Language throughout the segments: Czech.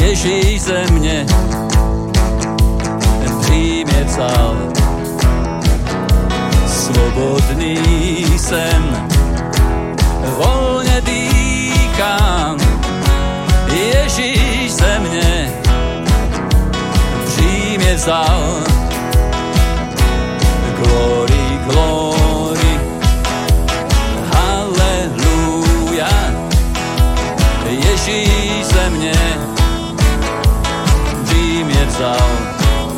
Ježíš ze mě přímě vzal. Svobodný jsem, volně dýchám, Ježíš ze mě přímě vzal. Glory, glory, přímě vzal.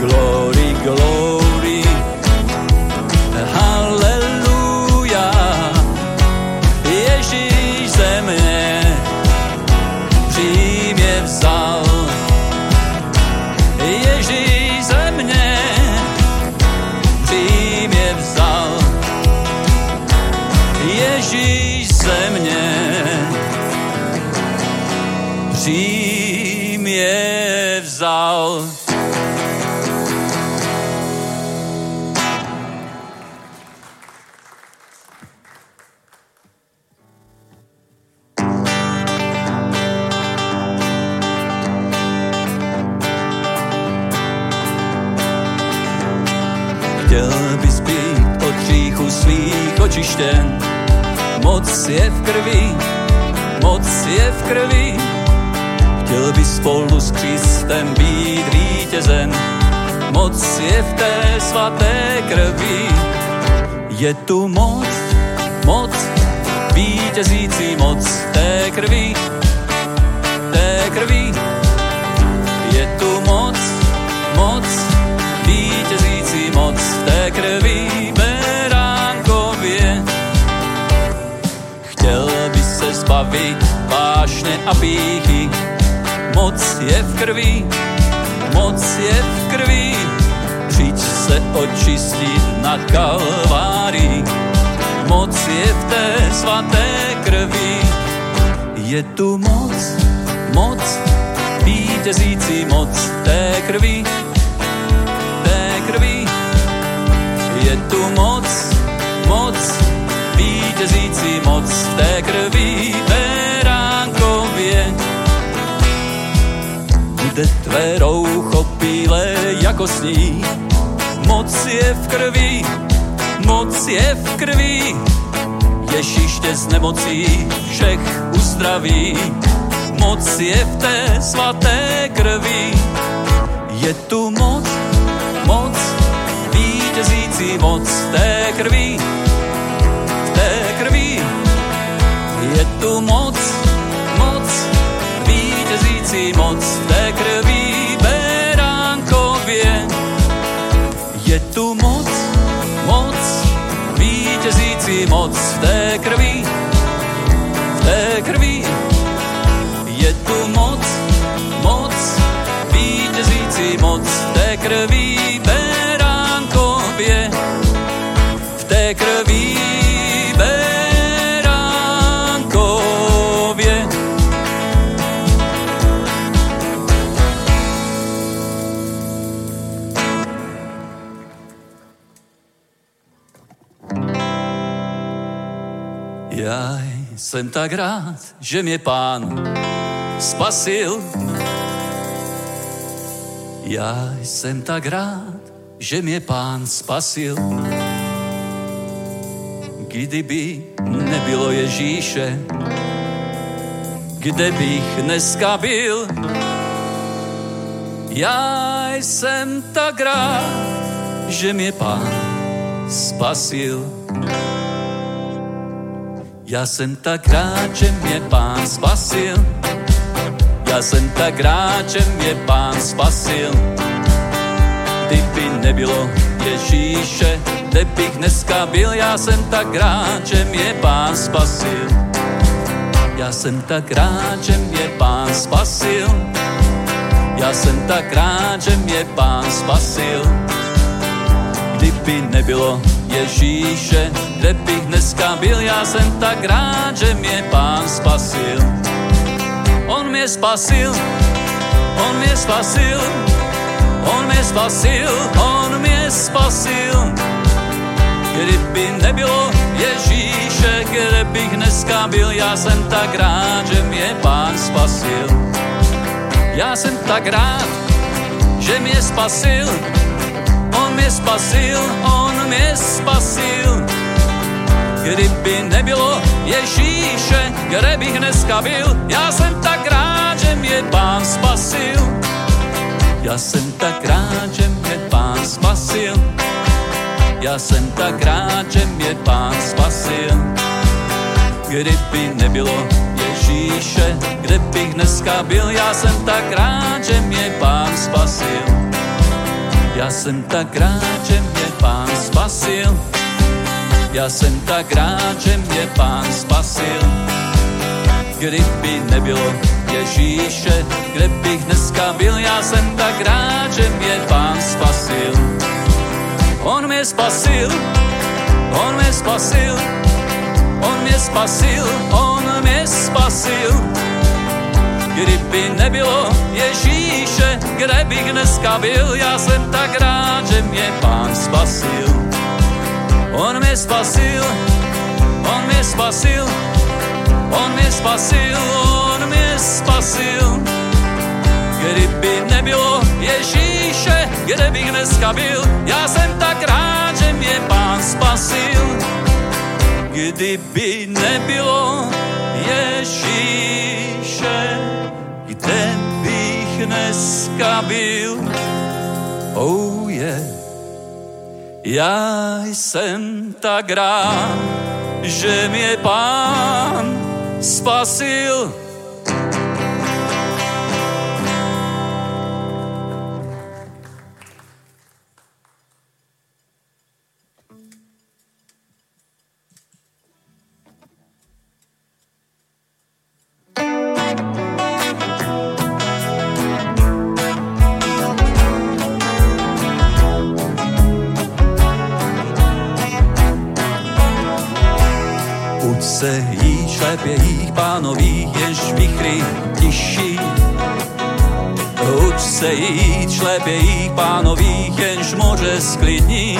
Glory, glory, Moc je v krvi, moc je v krvi. Chtěl bys spolu s Kristem být vítězem. Moc je v té svaté krvi. Je tu moc, moc, vítězící moc té krvi, té krvi. Je tu moc, moc, vítězící moc té krvi se zbavit vášně a píchy, moc je v krvi, moc je v krvi. Přijď se očistit na kalvárii, moc je v té svaté krvi. Je tu moc, moc, vítězící moc té krvi, té krvi. Je tu moc, vítězící moc té krvi beránkově. kde tvé roucho bílé jako sníh. Moc je v krvi, moc je v krvi, Ježíš tě z nemocí všech uzdraví. Moc je v té svaté krvi, je tu moc, moc, vítězící moc té krvi, tu moc, moc, vítězící moc té krvi, beránkově. Je tu moc, moc, vítězící moc té krvi, v té krvi. Je tu moc, moc, vítězící moc té krvi, jsem tak rád, že mě pán spasil. Já jsem tak rád, že mě pán spasil. Kdyby nebylo Ježíše, kde bych dneska byl? Já jsem tak rád, že mě pán spasil. Já jsem tak rád, že mě pán spasil. Já jsem tak rád, že mě pán spasil. Kdyby nebylo Ježíše, kde bych dneska byl, já jsem tak rád, že mě pán spasil. Já jsem tak rád, že mě pán spasil. Já jsem tak rád, že mě pán spasil. Kdyby nebylo Ježíše, kde bych dneska byl, já jsem tak rád, že mě pán spasil. On mě spasil, on mě spasil, on mě spasil, on mě spasil. Kdyby nebylo Ježíše, kde bych dneska byl, já jsem tak rád, že mě pán spasil. Já jsem tak rád, že mě spasil, mě spasil, on mě spasil. Kdyby nebylo Ježíše, kde bych dneska byl, já jsem tak rád, že mě pán spasil. Já jsem tak rád, že mě pán spasil. Já jsem tak rád, že mě pán spasil. Kdyby nebylo Ježíše, kde bych dneska byl, já jsem tak rád, že mě pán spasil. Já jsem tak rád, že mě pán spasil. Já jsem tak rád, že mě pán spasil. Kdyby nebylo Ježíše, kde bych dneska byl, já jsem tak rád, že mě pán spasil. On mě spasil, on mě spasil, on mě spasil, on mě spasil. Kdyby nebylo Ježíše, kde bych dneska byl, já jsem tak rád, že mě pán spasil. On mě spasil, on mě spasil, on mě spasil, on mě spasil. Kdyby nebylo Ježíše, kde bych dneska byl, já jsem tak rád, že mě pán spasil. Kdyby nebylo Ježíše, kde dneska byl, oh yeah. Já jsem tak rád, že mě pán spasil. Se jí šlepě jich pánových, jež vichry tiší. Uč se jí šlepě jich pánových, jenž moře sklidní.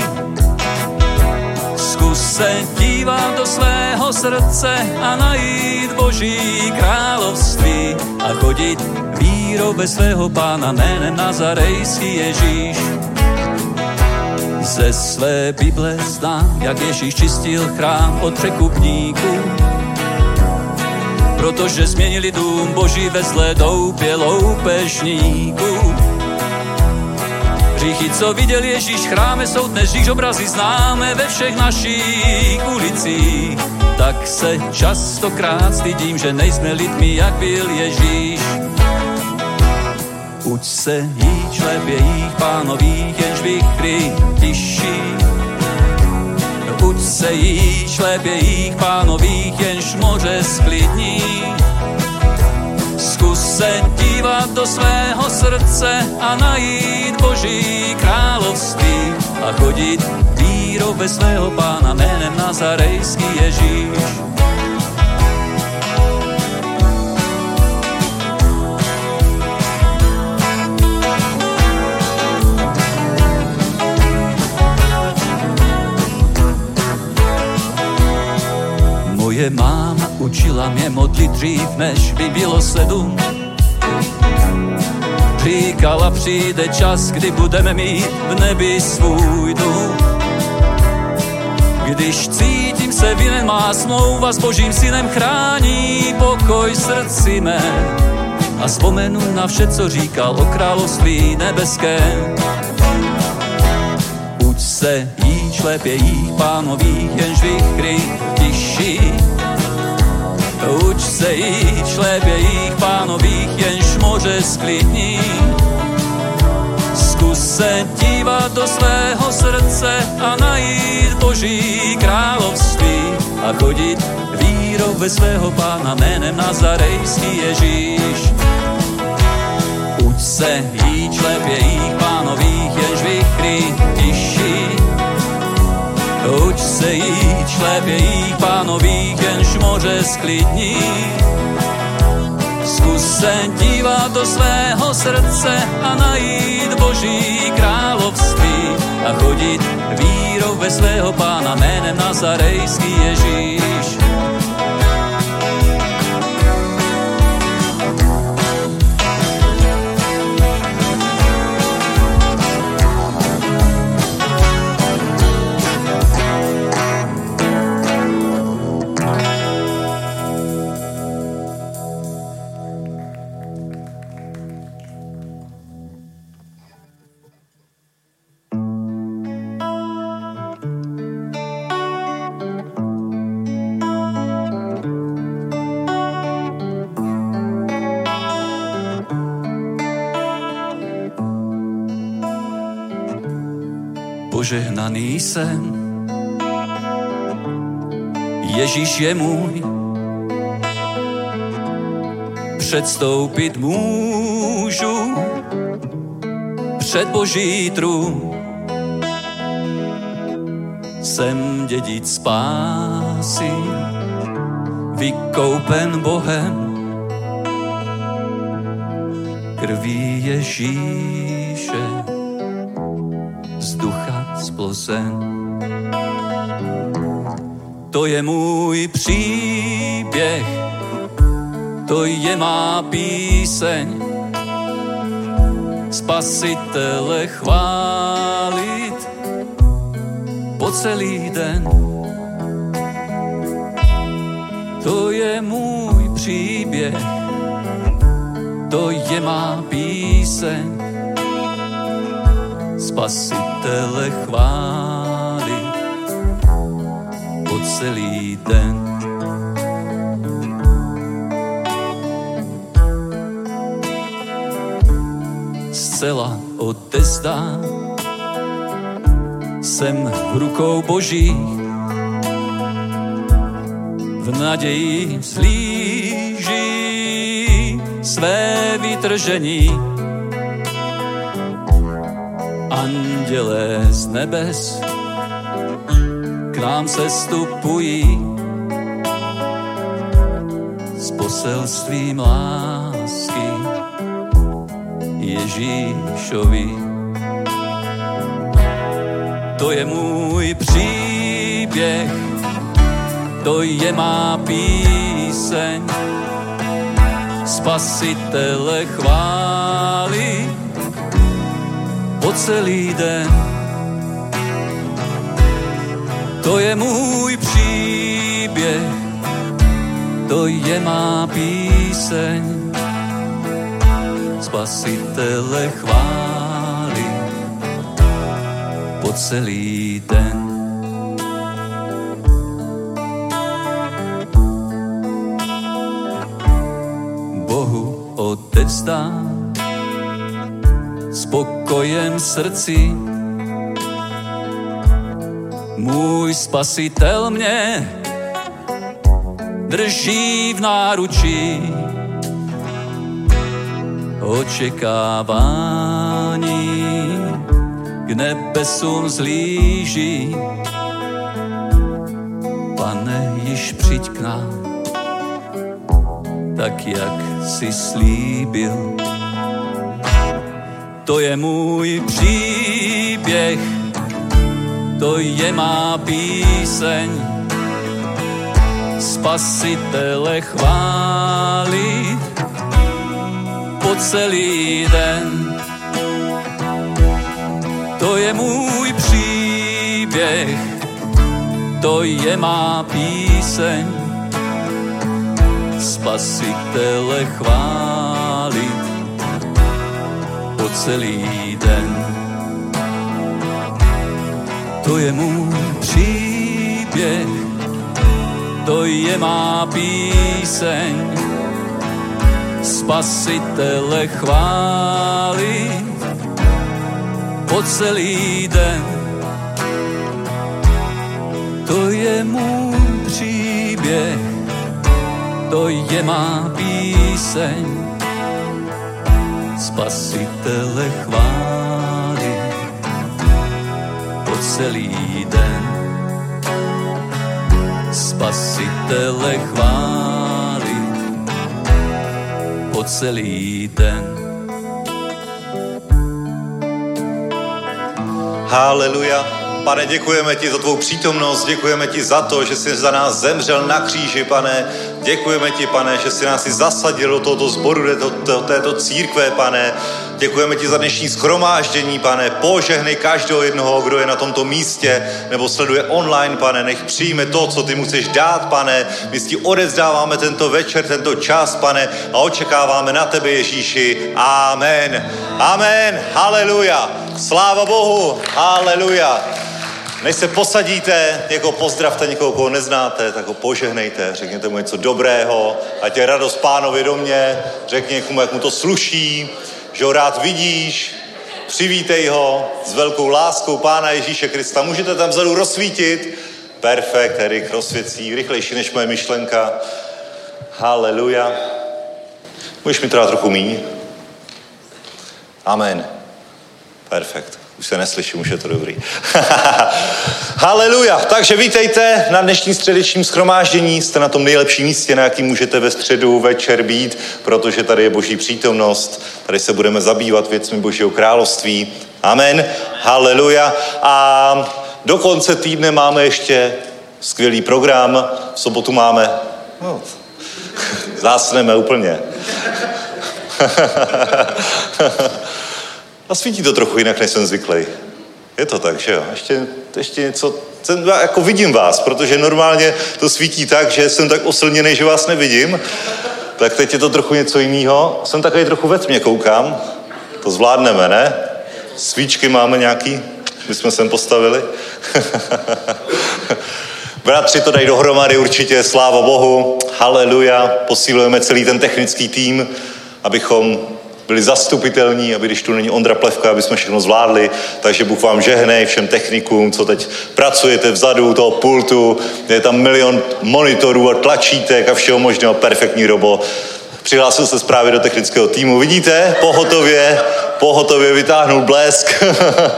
Zkus se dívat do svého srdce a najít Boží království a chodit vírou bez svého pána jménem Nazarejský Ježíš. Ze své Bible znám, jak Ježíš čistil chrám od překupníků, protože změnili dům Boží ve zlé doupě loupežníků. Hříchy, co viděl Ježíš chráme, jsou dnes žíž obrazy známe ve všech našich ulicích. Tak se častokrát stydím, že nejsme lidmi, jak byl Ježíš. Uč se jíč lépe jich pánových, jenž vykry tiší. Uč se jíč lépe jich pánových, jenž moře sklidní. Zkus se dívat do svého srdce a najít Boží království a chodit vírou ve svého pána jménem Nazarejský Ježíš. Moje máma učila mě modlit dřív, než by bylo sedm. Říkala, přijde čas, kdy budeme mít v nebi svůj dům. Když cítím se vinen, má smlouva s božím synem chrání pokoj srdci mé. A vzpomenu na vše, co říkal o království nebeském. Uč se jich pánových, jenž vychry tiší. Uč se jíč lépe jich pánových, jenž moře sklidní. Zkus se dívat do svého srdce a najít Boží království a chodit vírou ve svého pána jménem Nazarejský Ježíš. Uč se jíč lépe jich pánových, jenž vychry. Uč se jíč lépe jich pánových, jenž moře sklidní. Zkus se dívat do svého srdce a najít Boží království a chodit vírou ve svého pána jménem Nazarejský Ježíš. Požehnaný jsem. Ježíš je můj, předstoupit můžu před Boží trůn. Jsem dědic spásy, vykoupen Bohem, krví Ježíše splozen. To je můj příběh, to je má píseň. Spasitele chválit po celý den. To je můj příběh, to je má píseň. Spasitele chvály po celý den. Zcela odezdá jsem v rukou Boží v naději slíží své vytržení andělé z nebes k nám se stupují s poselstvím lásky Ježíšovi. To je můj příběh, to je má píseň. Spasitele chváli po celý den. To je můj příběh, to je má píseň. Spasitele chváli po celý den. Bohu odevzdám spokojem srdci. Můj spasitel mě drží v náručí. Očekávání k nebesům zlíží. Pane, již přijď k nám, tak jak si slíbil. To je můj příběh, to je má píseň. Spasitele chválit po celý den. To je můj příběh, to je má píseň. Spasitele chválit po celý den. To je můj příběh, to je má píseň. Spasitele chválit po celý den. To je můj příběh, to je má píseň. Spasitele chválit po celý den. Spasitele chválit po celý den. Haleluja. Pane, děkujeme ti za tvou přítomnost, děkujeme ti za to, že jsi za nás zemřel na kříži, pane. Děkujeme ti, pane, že jsi nás i zasadil do tohoto sboru, do, do této církve, pane. Děkujeme ti za dnešní schromáždění, pane. Požehnej každého jednoho, kdo je na tomto místě nebo sleduje online, pane. Nech přijme to, co ty musíš dát, pane. My ti odezdáváme tento večer, tento čas, pane, a očekáváme na tebe, Ježíši. Amen. Amen. Haleluja. Sláva Bohu. Haleluja. Než se posadíte, někoho pozdravte, někoho, koho neznáte, tak ho požehnejte, řekněte mu něco dobrého, ať je radost pánovi do mě, řekni někomu, jak mu to sluší, že ho rád vidíš, přivítej ho s velkou láskou Pána Ježíše Krista. Můžete tam vzadu rozsvítit. Perfekt, Erik rozsvěcí, rychlejší než moje myšlenka. Haleluja. Můžeš mi teda trochu míň? Amen. Perfekt. Už se neslyším, už je to dobrý. Haleluja. Takže vítejte na dnešním středečním schromáždění. Jste na tom nejlepším místě, na jakým můžete ve středu večer být, protože tady je boží přítomnost. Tady se budeme zabývat věcmi božího království. Amen. Haleluja. A do konce týdne máme ještě skvělý program. V sobotu máme... No, zásneme úplně. A svítí to trochu jinak, než jsem zvyklý. Je to tak, že jo? Ještě, ještě něco, jsem, jako vidím vás, protože normálně to svítí tak, že jsem tak oslněný, že vás nevidím. Tak teď je to trochu něco jiného. Jsem takový trochu ve tmě, koukám. To zvládneme, ne? Svíčky máme nějaký? My jsme sem postavili. Bratři to dají dohromady určitě, sláva Bohu, haleluja. Posílujeme celý ten technický tým, abychom byli zastupitelní, aby když tu není Ondra Plevka, aby jsme všechno zvládli. Takže Bůh vám žehnej všem technikům, co teď pracujete vzadu toho pultu. Je tam milion monitorů a tlačítek a všeho možného, perfektní robo. Přihlásil se zprávě do technického týmu. Vidíte? Pohotově, pohotově vytáhnul blesk.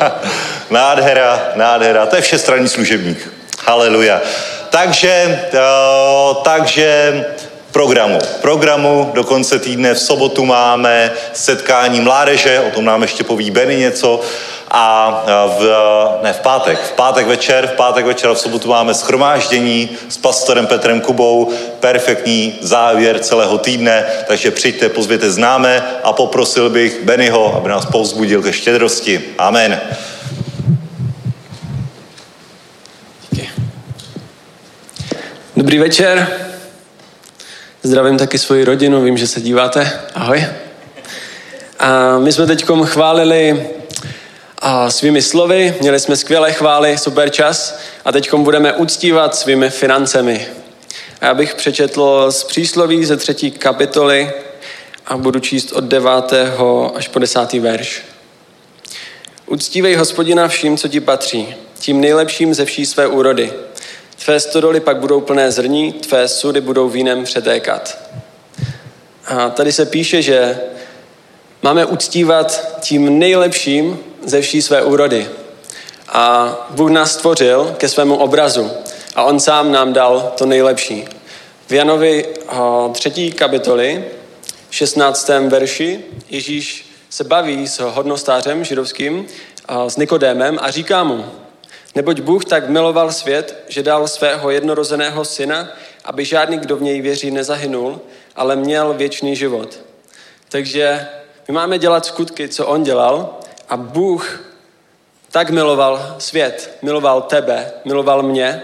nádhera, nádhera. To je všestranný služebník. Haleluja. Takže, uh, takže programu. Programu do konce týdne v sobotu máme setkání mládeže, o tom nám ještě poví Benny něco. A v, ne, v pátek, v pátek večer, v pátek večer v sobotu máme schromáždění s pastorem Petrem Kubou, perfektní závěr celého týdne, takže přijďte, pozvěte známe a poprosil bych Bennyho, aby nás povzbudil ke štědrosti. Amen. Dobrý večer. Zdravím taky svoji rodinu, vím, že se díváte. Ahoj. A my jsme teď chválili a svými slovy, měli jsme skvělé chvály, super čas a teď budeme uctívat svými financemi. A já bych přečetl z přísloví ze třetí kapitoly a budu číst od devátého až po desátý verš. Uctívej hospodina vším, co ti patří, tím nejlepším ze vší své úrody – Tvé stodoly pak budou plné zrní, tvé sudy budou vínem přetékat. A tady se píše, že máme uctívat tím nejlepším ze vší své úrody. A Bůh nás stvořil ke svému obrazu a On sám nám dal to nejlepší. V Janovi třetí kapitoli, 16. verši, Ježíš se baví s hodnostářem židovským, s Nikodémem a říká mu, Neboť Bůh tak miloval svět, že dal svého jednorozeného syna, aby žádný, kdo v něj věří, nezahynul, ale měl věčný život. Takže my máme dělat skutky, co on dělal a Bůh tak miloval svět, miloval tebe, miloval mě,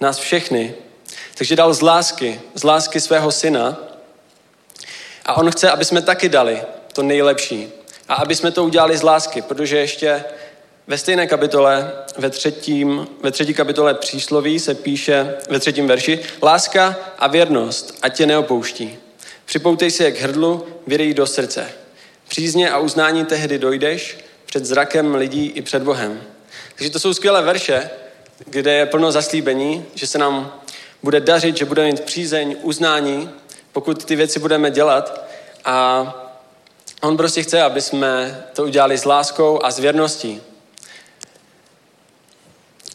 nás všechny. Takže dal z lásky, z lásky svého syna a on chce, aby jsme taky dali to nejlepší. A aby jsme to udělali z lásky, protože ještě ve stejné kapitole, ve, třetím, ve třetí kapitole přísloví se píše ve třetím verši Láska a věrnost, ať tě neopouští. Připoutej si jak hrdlu, věrej do srdce. Přízně a uznání tehdy dojdeš před zrakem lidí i před Bohem. Takže to jsou skvělé verše, kde je plno zaslíbení, že se nám bude dařit, že budeme mít přízeň, uznání, pokud ty věci budeme dělat. A on prostě chce, aby jsme to udělali s láskou a s věrností.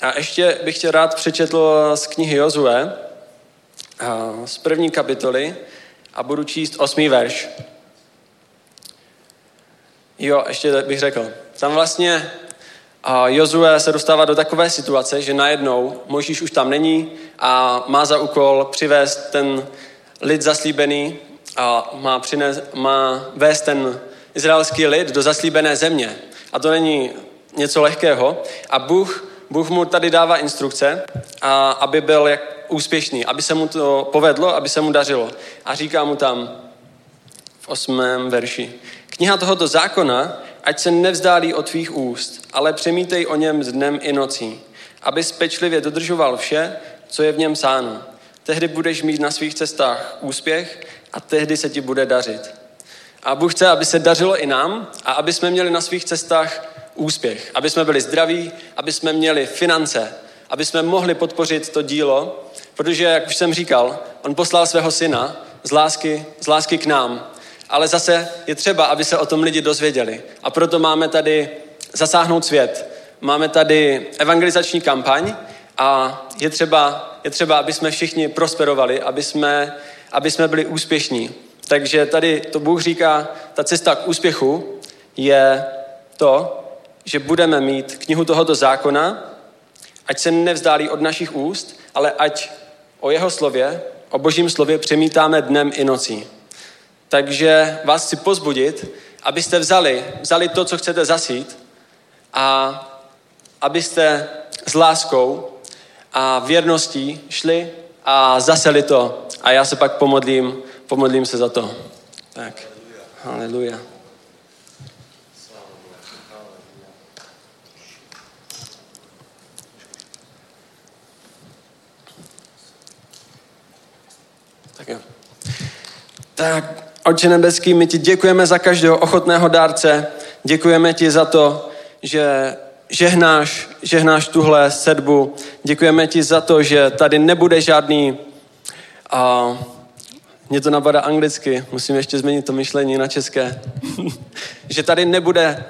A ještě bych tě rád přečetl z knihy Jozue, z první kapitoly a budu číst osmý verš. Jo, ještě bych řekl. Tam vlastně Jozue se dostává do takové situace, že najednou Možíš už tam není a má za úkol přivést ten lid zaslíbený a má, přines, má vést ten izraelský lid do zaslíbené země. A to není něco lehkého. A Bůh Bůh mu tady dává instrukce, a aby byl jak úspěšný, aby se mu to povedlo, aby se mu dařilo. A říká mu tam v osmém verši. Kniha tohoto zákona, ať se nevzdálí od tvých úst, ale přemítej o něm dnem i nocí, aby pečlivě dodržoval vše, co je v něm sáno. Tehdy budeš mít na svých cestách úspěch a tehdy se ti bude dařit. A Bůh chce, aby se dařilo i nám a aby jsme měli na svých cestách úspěch, aby jsme byli zdraví, aby jsme měli finance, aby jsme mohli podpořit to dílo, protože, jak už jsem říkal, on poslal svého syna z lásky, z lásky k nám, ale zase je třeba, aby se o tom lidi dozvěděli. A proto máme tady zasáhnout svět. Máme tady evangelizační kampaň a je třeba, je třeba aby jsme všichni prosperovali, aby jsme, aby jsme byli úspěšní. Takže tady to Bůh říká, ta cesta k úspěchu je to, že budeme mít knihu tohoto zákona, ať se nevzdálí od našich úst, ale ať o jeho slově, o božím slově přemítáme dnem i nocí. Takže vás chci pozbudit, abyste vzali, vzali to, co chcete zasít a abyste s láskou a věrností šli a zaseli to. A já se pak pomodlím, pomodlím se za to. Tak, haleluja. Tak jo. Tak, Oče nebeský, my ti děkujeme za každého ochotného dárce. Děkujeme ti za to, že žehnáš, žehnáš tuhle sedbu. Děkujeme ti za to, že tady nebude žádný... A, mě to napadá anglicky, musím ještě změnit to myšlení na české. že tady nebude,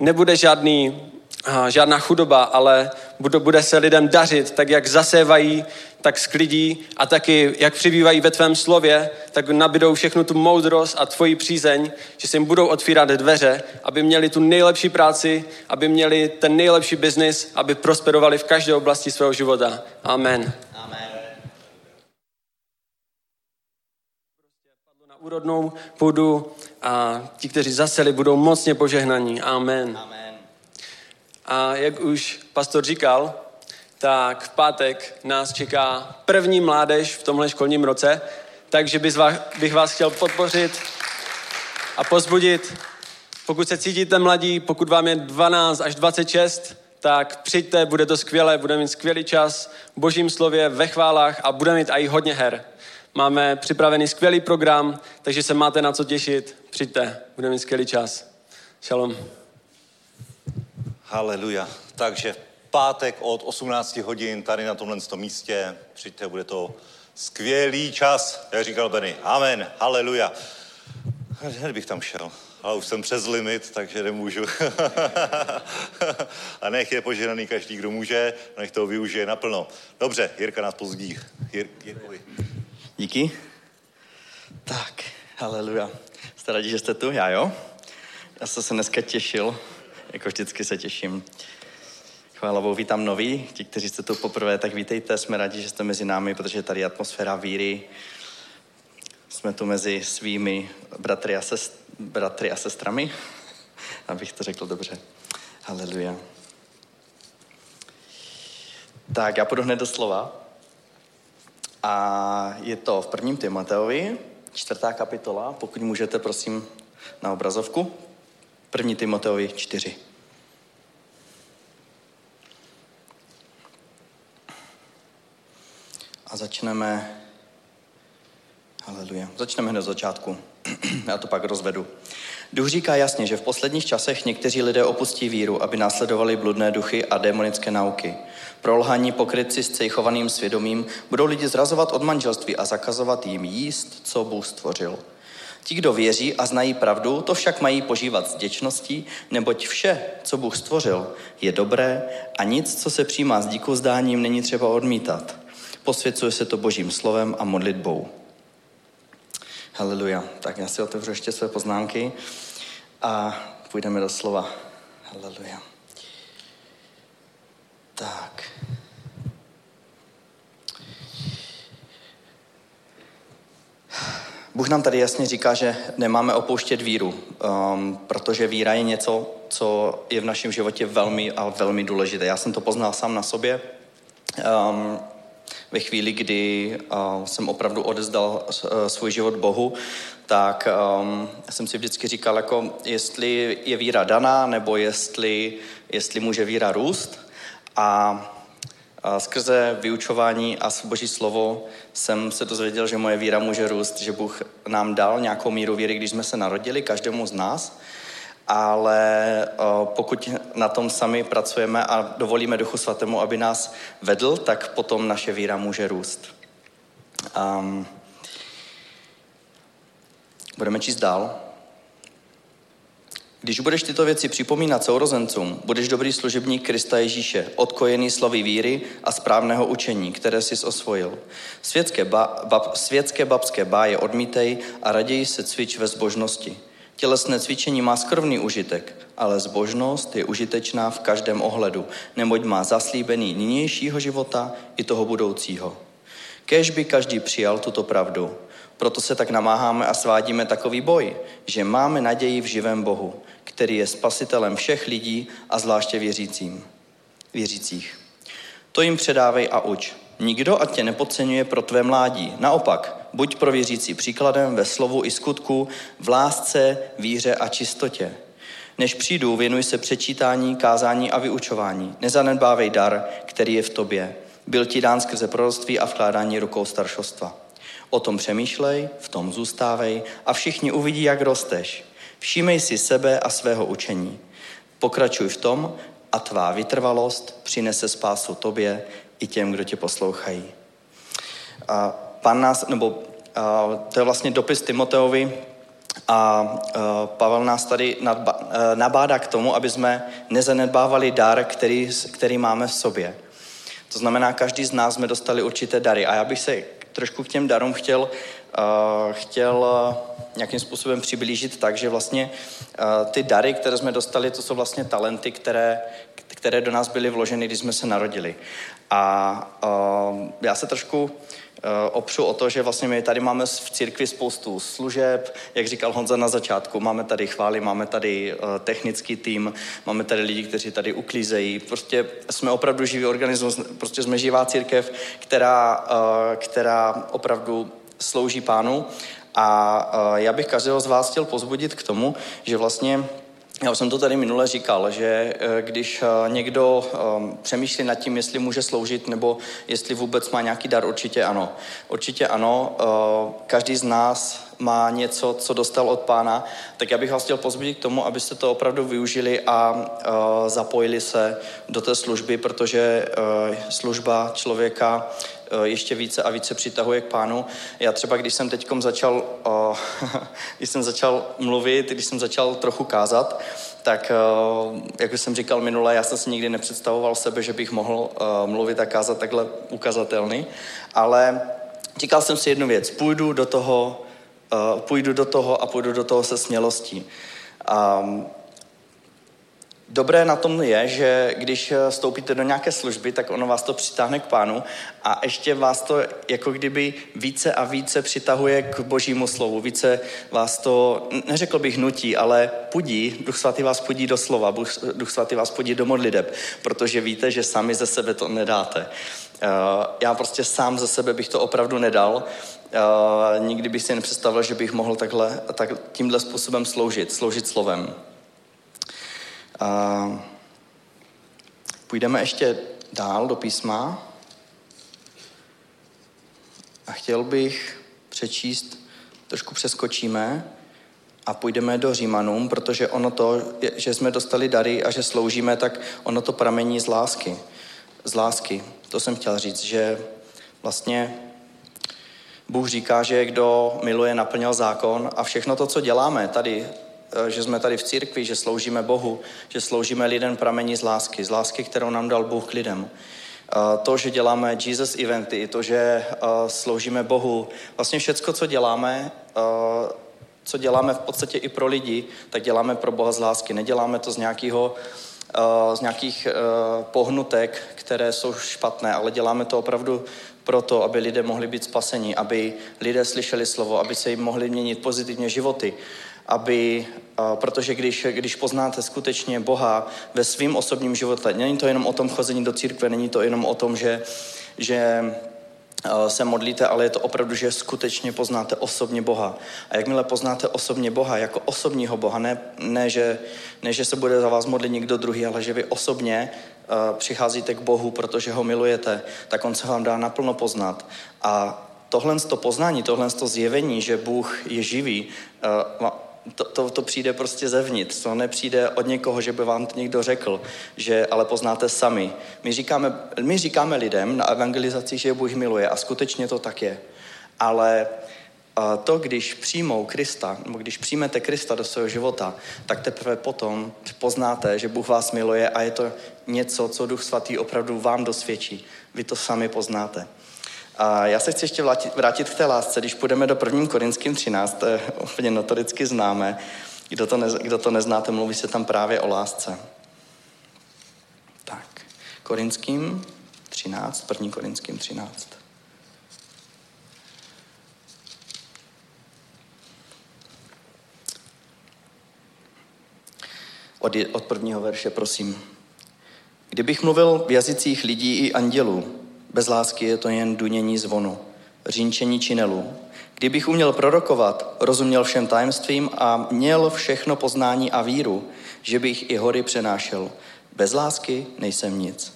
nebude žádný, a, žádná chudoba, ale bude, se lidem dařit, tak jak zasévají, tak sklidí a taky jak přibývají ve tvém slově, tak nabidou všechnu tu moudrost a tvoji přízeň, že se jim budou otvírat dveře, aby měli tu nejlepší práci, aby měli ten nejlepší biznis, aby prosperovali v každé oblasti svého života. Amen. Amen. Na úrodnou půdu a ti, kteří zaseli, budou mocně požehnaní. Amen. Amen. A jak už pastor říkal, tak v pátek nás čeká první mládež v tomhle školním roce, takže bych vás, chtěl podpořit a pozbudit. Pokud se cítíte mladí, pokud vám je 12 až 26, tak přijďte, bude to skvělé, budeme mít skvělý čas v božím slově, ve chválách a budeme mít i hodně her. Máme připravený skvělý program, takže se máte na co těšit. Přijďte, budeme mít skvělý čas. Shalom. Haleluja. Takže pátek od 18 hodin tady na tomhle místě. Přijďte, bude to skvělý čas, jak říkal Benny. Amen. Haleluja. Hned bych tam šel. Ale už jsem přes limit, takže nemůžu. A nech je požehnaný každý, kdo může, nech toho využije naplno. Dobře, Jirka nás pozdí. Jir, Jirkovi. Díky. Tak, haleluja. Jste rádi, že jste tu? Já jo? Já jsem se dneska těšil, jako vždycky se těším. Chvála Bohu, vítám nový. Ti, kteří jste tu poprvé, tak vítejte. Jsme rádi, že jste mezi námi, protože tady je atmosféra víry. Jsme tu mezi svými bratry a, sest, bratry a sestrami, abych to řekl dobře. Haleluja. Tak, já půjdu hned do slova. A je to v prvním Timoteovi, čtvrtá kapitola, pokud můžete, prosím, na obrazovku. První Timoteovi 4. A začneme, haleluja, začneme hned začátku. Já to pak rozvedu. Duch říká jasně, že v posledních časech někteří lidé opustí víru, aby následovali bludné duchy a démonické nauky. Prolhaní pokrytci s cejchovaným svědomím budou lidi zrazovat od manželství a zakazovat jim jíst, co Bůh stvořil. Ti, kdo věří a znají pravdu, to však mají požívat s děčností, neboť vše, co Bůh stvořil, je dobré a nic, co se přijímá s díku zdáním, není třeba odmítat. Posvěcuje se to božím slovem a modlitbou. Haleluja. Tak já si otevřu ještě své poznámky a půjdeme do slova. Haleluja. Tak. Bůh nám tady jasně říká, že nemáme opouštět víru, um, protože víra je něco, co je v našem životě velmi a velmi důležité. Já jsem to poznal sám na sobě. Um, ve chvíli, kdy uh, jsem opravdu odezdal uh, svůj život Bohu, tak um, jsem si vždycky říkal, jako jestli je víra daná, nebo jestli, jestli může víra růst. A, a skrze vyučování a boží slovo jsem se dozvěděl, že moje víra může růst, že Bůh nám dal nějakou míru víry, když jsme se narodili, každému z nás, ale pokud na tom sami pracujeme a dovolíme Duchu Svatému, aby nás vedl, tak potom naše víra může růst. Um, budeme číst dál. Když budeš tyto věci připomínat sourozencům, budeš dobrý služebník Krista Ježíše, odkojený slovy víry a správného učení, které jsi osvojil. Světské, ba, bab, světské babské báje odmítej a raději se cvič ve zbožnosti. Tělesné cvičení má skrvný užitek, ale zbožnost je užitečná v každém ohledu, neboť má zaslíbený nynějšího života i toho budoucího. Kéž by každý přijal tuto pravdu. Proto se tak namáháme a svádíme takový boj, že máme naději v živém Bohu, který je spasitelem všech lidí a zvláště věřícím, věřících. To jim předávej a uč. Nikdo ať tě nepodceňuje pro tvé mládí. Naopak, buď pro věřící příkladem ve slovu i skutku, v lásce, víře a čistotě. Než přijdu, věnuj se přečítání, kázání a vyučování. Nezanedbávej dar, který je v tobě. Byl ti dán skrze proroctví a vkládání rukou staršostva. O tom přemýšlej, v tom zůstávej a všichni uvidí, jak rosteš. Všímej si sebe a svého učení. Pokračuj v tom a tvá vytrvalost přinese spásu tobě i těm, kdo tě poslouchají. A pan nás, nebo a, to je vlastně dopis Timoteovi, a Pavel nás tady nabádá k tomu, aby jsme nezanedbávali dar, který, který máme v sobě. To znamená, každý z nás jsme dostali určité dary. A já bych se trošku k těm darům chtěl, uh, chtěl uh, nějakým způsobem přiblížit tak, že vlastně uh, ty dary, které jsme dostali, to jsou vlastně talenty, které, které do nás byly vloženy, když jsme se narodili. A já se trošku Eh, opřu o to, že vlastně my tady máme v církvi spoustu služeb, jak říkal Honza na začátku, máme tady chvály, máme tady eh, technický tým, máme tady lidi, kteří tady uklízejí, prostě jsme opravdu živý organismus, prostě jsme živá církev, která, eh, která opravdu slouží pánu. A já bych každého z vás chtěl pozbudit k tomu, že vlastně já už jsem to tady minule říkal, že eh, když eh, někdo ehm, přemýšlí nad tím, jestli může sloužit nebo jestli vůbec má nějaký dar, určitě ano. Určitě ano, eh, každý z nás má něco, co dostal od pána, tak já bych vás chtěl pozbudit k tomu, abyste to opravdu využili a zapojili se do té služby, protože služba člověka ještě více a více přitahuje k pánu. Já třeba, když jsem teď začal, když jsem začal mluvit, když jsem začal trochu kázat, tak jak jsem říkal minule, já jsem si nikdy nepředstavoval sebe, že bych mohl mluvit a kázat takhle ukazatelný, ale říkal jsem si jednu věc, půjdu do toho, půjdu do toho a půjdu do toho se smělostí. Dobré na tom je, že když eh, vstoupíte do nějaké služby, tak ono vás to přitáhne k pánu a ještě vás to jako kdyby více a více přitahuje k božímu slovu. Více vás to, neřekl bych nutí, ale pudí, Duch Svatý vás pudí do slova, Duch Svatý vás pudí do modliteb, protože víte, že sami ze sebe to nedáte. Eh, já prostě sám ze sebe bych to opravdu nedal. Eh, nikdy bych si nepředstavil, že bych mohl takhle, tak, tímhle způsobem sloužit, sloužit slovem. Půjdeme ještě dál do písma a chtěl bych přečíst, trošku přeskočíme a půjdeme do Římanům, protože ono to, že jsme dostali dary a že sloužíme, tak ono to pramení z lásky. Z lásky. To jsem chtěl říct, že vlastně Bůh říká, že kdo miluje, naplnil zákon a všechno to, co děláme tady že jsme tady v církvi, že sloužíme Bohu, že sloužíme lidem pramení z lásky, z lásky, kterou nám dal Bůh k lidem. Eh, to, že děláme Jesus eventy, to, že eh, sloužíme Bohu, vlastně všecko, co děláme, co děláme v podstatě i pro lidi, tak děláme pro Boha z lásky. Neděláme to z nějakého z nějakých pohnutek, které jsou špatné, ale děláme to opravdu proto, aby lidé mohli být spaseni, aby lidé slyšeli slovo, aby se jim mohli měnit pozitivně životy aby, protože když, když poznáte skutečně Boha ve svém osobním životě, není to jenom o tom chození do církve, není to jenom o tom, že, že se modlíte, ale je to opravdu, že skutečně poznáte osobně Boha. A jakmile poznáte osobně Boha, jako osobního Boha, ne, ne, že, ne že se bude za vás modlit někdo druhý, ale že vy osobně uh, přicházíte k Bohu, protože ho milujete, tak on se vám dá naplno poznat. A tohle to poznání, tohle to zjevení, že Bůh je živý, uh, to, to, to přijde prostě zevnitř, to nepřijde od někoho, že by vám to někdo řekl, že ale poznáte sami. My říkáme, my říkáme lidem na evangelizaci, že Bůh miluje a skutečně to tak je. Ale to, když přijmou Krista, nebo když přijmete Krista do svého života, tak teprve potom poznáte, že Bůh vás miluje a je to něco, co Duch Svatý opravdu vám dosvědčí. Vy to sami poznáte. A já se chci ještě vrátit, k té lásce. Když půjdeme do 1. Korinským 13, to je úplně notoricky známé. Kdo to, ne, kdo to neznáte, mluví se tam právě o lásce. Tak, Korinským 13, 1. Korinským 13. Od, od prvního verše, prosím. Kdybych mluvil v jazycích lidí i andělů, bez lásky je to jen dunění zvonu, řínčení činelů. Kdybych uměl prorokovat, rozuměl všem tajemstvím a měl všechno poznání a víru, že bych i hory přenášel. Bez lásky nejsem nic.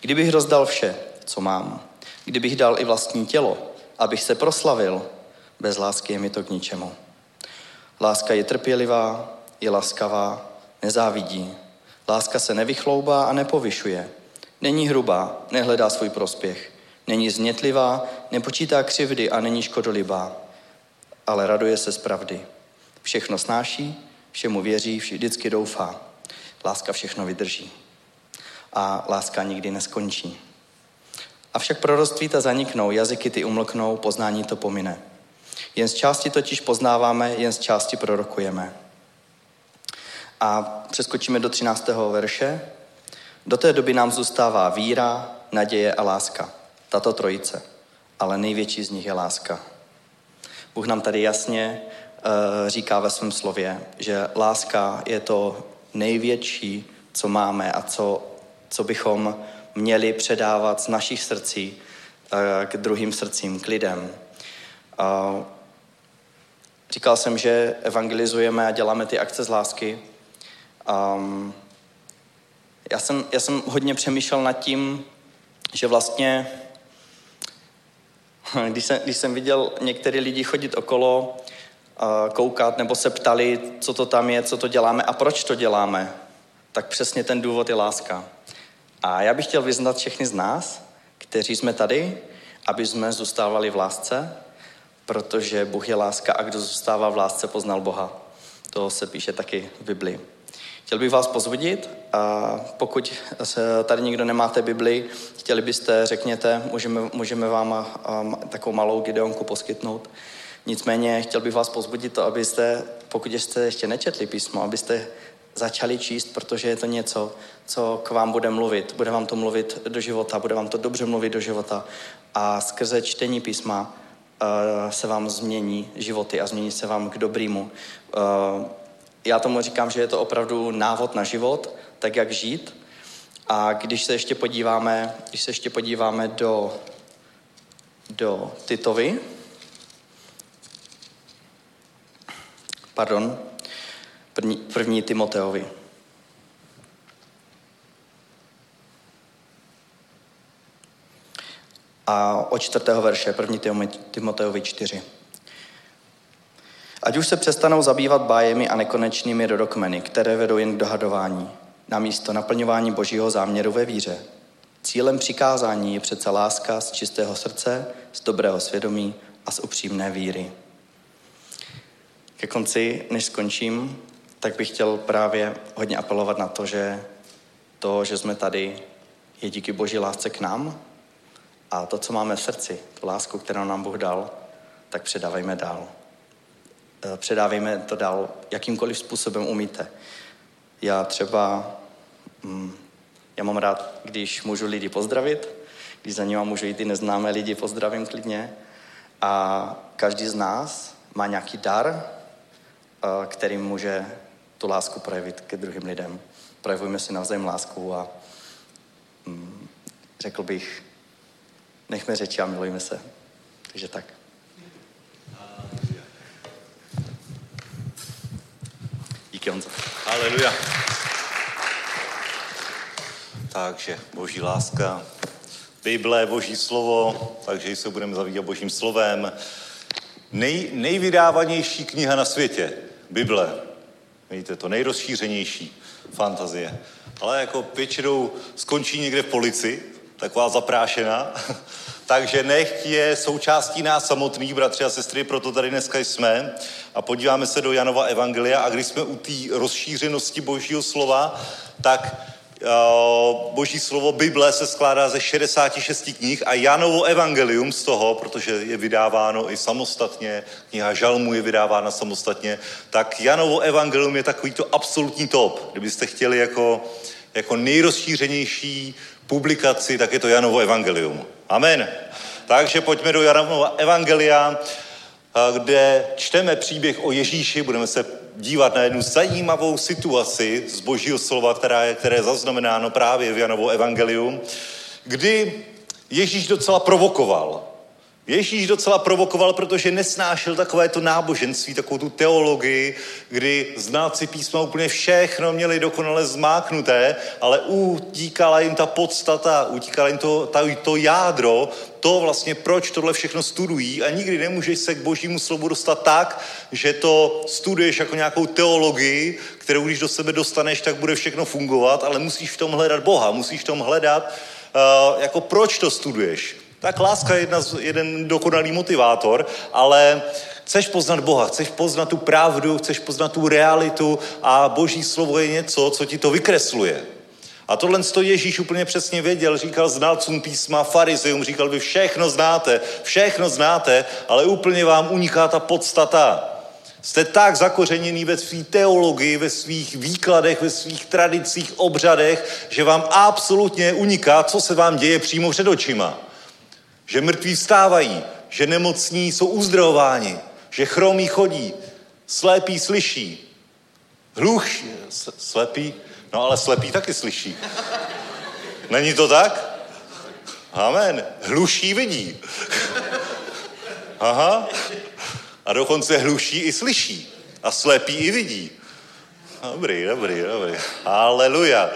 Kdybych rozdal vše, co mám, kdybych dal i vlastní tělo, abych se proslavil, bez lásky je mi to k ničemu. Láska je trpělivá, je laskavá, nezávidí. Láska se nevychloubá a nepovyšuje. Není hrubá, nehledá svůj prospěch. Není znětlivá, nepočítá křivdy a není škodolibá, ale raduje se z pravdy. Všechno snáší, všemu věří, vždycky doufá. Láska všechno vydrží. A láska nikdy neskončí. Avšak proroctví ta zaniknou, jazyky ty umlknou, poznání to pomine. Jen z části totiž poznáváme, jen z části prorokujeme. A přeskočíme do 13. verše. Do té doby nám zůstává víra, naděje a láska. Tato trojice. Ale největší z nich je láska. Bůh nám tady jasně uh, říká ve svém slově, že láska je to největší, co máme a co, co bychom měli předávat z našich srdcí uh, k druhým srdcím, k lidem. Uh, říkal jsem, že evangelizujeme a děláme ty akce z lásky. Um, já, jsem, já jsem hodně přemýšlel nad tím, že vlastně, když jsem, když jsem viděl některé lidi chodit okolo, koukat nebo se ptali, co to tam je, co to děláme a proč to děláme, tak přesně ten důvod je láska. A já bych chtěl vyznat všechny z nás, kteří jsme tady, aby jsme zůstávali v lásce, protože Bůh je láska a kdo zůstává v lásce, poznal Boha. To se píše taky v Biblii. Chtěl bych vás pozvodit a pokud tady nikdo nemáte Bibli, chtěli byste, řekněte, můžeme, můžeme vám um, takovou malou gideonku poskytnout. Nicméně chtěl bych vás pozbudit to, abyste, pokud jste ještě nečetli písmo, abyste začali číst, protože je to něco, co k vám bude mluvit. Bude vám to mluvit do života, bude vám to dobře mluvit do života. A skrze čtení písma uh, se vám změní životy a změní se vám k dobrýmu. Uh, já tomu říkám, že je to opravdu návod na život, tak jak žít. A když se ještě podíváme, když se ještě podíváme do, do Titovy, pardon, první, první Timoteovi. A od čtvrtého verše, první Timoteovi 4. Ať už se přestanou zabývat bájemi a nekonečnými rodokmeny, které vedou jen k dohadování, namísto naplňování božího záměru ve víře. Cílem přikázání je přece láska z čistého srdce, z dobrého svědomí a z upřímné víry. Ke konci, než skončím, tak bych chtěl právě hodně apelovat na to, že to, že jsme tady, je díky boží lásce k nám a to, co máme v srdci, tu lásku, kterou nám Bůh dal, tak předávejme dál. Eh, předávejme to dál jakýmkoliv způsobem umíte. Já třeba, mm, já mám rád, když můžu lidi pozdravit, když za nimi můžu jít i neznámé lidi, pozdravím klidně. A každý z nás má nějaký dar, eh, kterým může tu lásku projevit ke druhým lidem. Projevujeme si navzájem lásku a mm, řekl bych, nechme řeči a milujme se. Takže tak. Díky, Honzo. Haleluja. Takže boží láska, Bible, boží slovo, takže se budeme zavídat božím slovem. Nej, nejvydávanější kniha na světě, Bible. Vidíte, to nejrozšířenější fantazie. Ale jako většinou skončí někde v polici, taková zaprášená. Takže nech je součástí nás samotných, bratři a sestry, proto tady dneska jsme. A podíváme se do Janova Evangelia a když jsme u té rozšířenosti Božího slova, tak uh, Boží slovo Bible se skládá ze 66 knih a Janovo Evangelium z toho, protože je vydáváno i samostatně, kniha Žalmu je vydávána samostatně, tak Janovo Evangelium je takový to absolutní top. Kdybyste chtěli jako, jako nejrozšířenější publikaci, tak je to Janovo Evangelium. Amen. Takže pojďme do Janova Evangelia, kde čteme příběh o Ježíši, budeme se dívat na jednu zajímavou situaci z božího slova, která je, které je zaznamenáno právě v Janovo Evangelium, kdy Ježíš docela provokoval. Ježíš docela provokoval, protože nesnášel takové to náboženství, takovou tu teologii, kdy znáci písma úplně všechno měli dokonale zmáknuté, ale utíkala jim ta podstata, utíkala jim to, ta, to jádro, to vlastně, proč tohle všechno studují a nikdy nemůžeš se k božímu slovu dostat tak, že to studuješ jako nějakou teologii, kterou když do sebe dostaneš, tak bude všechno fungovat, ale musíš v tom hledat Boha, musíš v tom hledat, uh, jako proč to studuješ. Tak láska je jedna, jeden dokonalý motivátor, ale Chceš poznat Boha, chceš poznat tu pravdu, chceš poznat tu realitu a Boží slovo je něco, co ti to vykresluje. A tohle to Ježíš úplně přesně věděl, říkal znalcům písma, farizeum, říkal, vy všechno znáte, všechno znáte, ale úplně vám uniká ta podstata. Jste tak zakořeněný ve své teologii, ve svých výkladech, ve svých tradicích, obřadech, že vám absolutně uniká, co se vám děje přímo před očima. Že mrtví vstávají, že nemocní jsou uzdravováni, že chromí chodí, slepí slyší, hluch, slepí, no ale slepí taky slyší. Není to tak? Amen. Hluší vidí. Aha. A dokonce hluší i slyší. A slepí i vidí. Dobrý, dobrý, dobrý. Haleluja.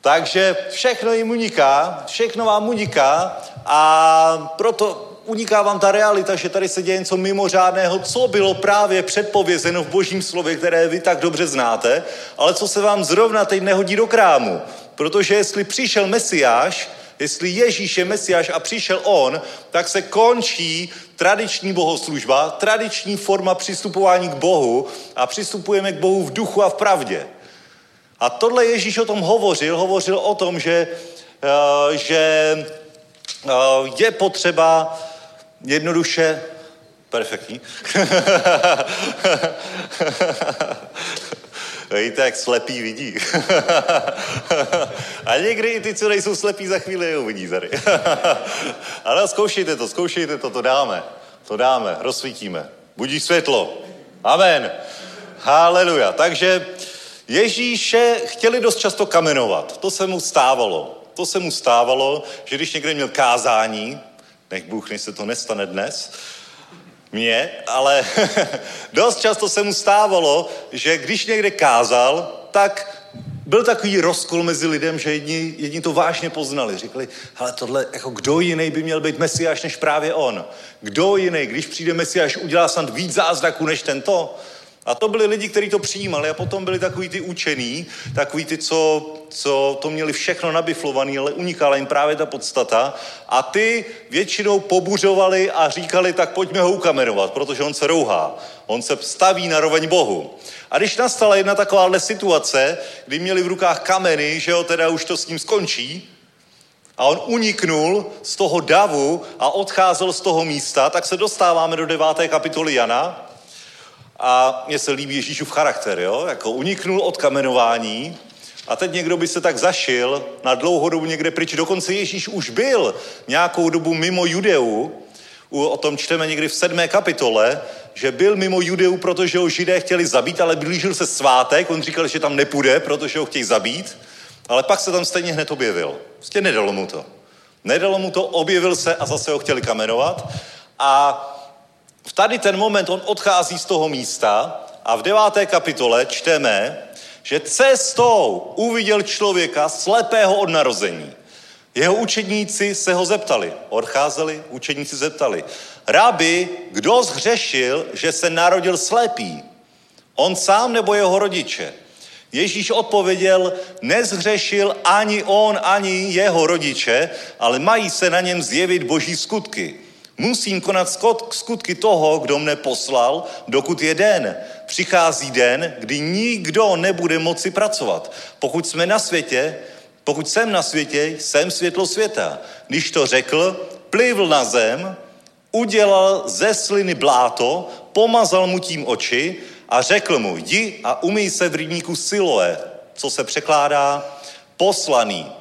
Takže všechno jim uniká, všechno vám uniká a proto uniká vám ta realita, že tady se děje něco mimořádného, co bylo právě předpovězeno v božím slově, které vy tak dobře znáte, ale co se vám zrovna teď nehodí do krámu. Protože jestli přišel Mesiáš, jestli Ježíš je Mesiáš a přišel on, tak se končí tradiční bohoslužba, tradiční forma přistupování k Bohu a přistupujeme k Bohu v duchu a v pravdě. A tohle Ježíš o tom hovořil, hovořil o tom, že, uh, že je potřeba jednoduše, perfektní, Víte, jak slepý vidí. a někdy i ty, co nejsou slepí, za chvíli je uvidí tady. Ale zkoušejte to, zkoušejte to, to dáme. To dáme, rozsvítíme. Budí světlo. Amen. Haleluja. Takže Ježíše chtěli dost často kamenovat. To se mu stávalo. To se mu stávalo, že když někde měl kázání, nech Bůh, než se to nestane dnes, mě, ale dost často se mu stávalo, že když někde kázal, tak byl takový rozkol mezi lidem, že jedni, jedni to vážně poznali. Říkali, ale tohle, jako kdo jiný by měl být mesiáš než právě on? Kdo jiný, když přijde mesiáš, udělá snad víc zázraků než tento? A to byli lidi, kteří to přijímali a potom byli takový ty učení, takový ty, co, co to měli všechno nabiflovaný, ale unikala jim právě ta podstata. A ty většinou pobuřovali a říkali, tak pojďme ho ukamerovat, protože on se rouhá. On se staví na roveň Bohu. A když nastala jedna takováhle situace, kdy měli v rukách kameny, že jo, teda už to s ním skončí, a on uniknul z toho davu a odcházel z toho místa, tak se dostáváme do deváté kapitoly Jana, a mně se líbí Ježíšův charakter, jo? Jako uniknul od kamenování a teď někdo by se tak zašil na dlouhou dobu někde pryč. Dokonce Ježíš už byl nějakou dobu mimo Judeu, o tom čteme někdy v sedmé kapitole, že byl mimo Judeu, protože ho židé chtěli zabít, ale blížil se svátek, on říkal, že tam nepůjde, protože ho chtějí zabít, ale pak se tam stejně hned objevil. Prostě nedalo mu to. Nedalo mu to, objevil se a zase ho chtěli kamenovat. A v tady ten moment on odchází z toho místa a v deváté kapitole čteme, že cestou uviděl člověka slepého od narození. Jeho učedníci se ho zeptali, odcházeli, učedníci zeptali, rabi, kdo zhřešil, že se narodil slepý? On sám nebo jeho rodiče? Ježíš odpověděl, nezhřešil ani on, ani jeho rodiče, ale mají se na něm zjevit boží skutky. Musím konat skutky toho, kdo mne poslal, dokud je den. Přichází den, kdy nikdo nebude moci pracovat. Pokud jsme na světě, pokud jsem na světě, jsem světlo světa. Když to řekl, plivl na zem, udělal ze sliny bláto, pomazal mu tím oči a řekl mu, jdi a umyj se v rybníku Siloe, co se překládá poslaný.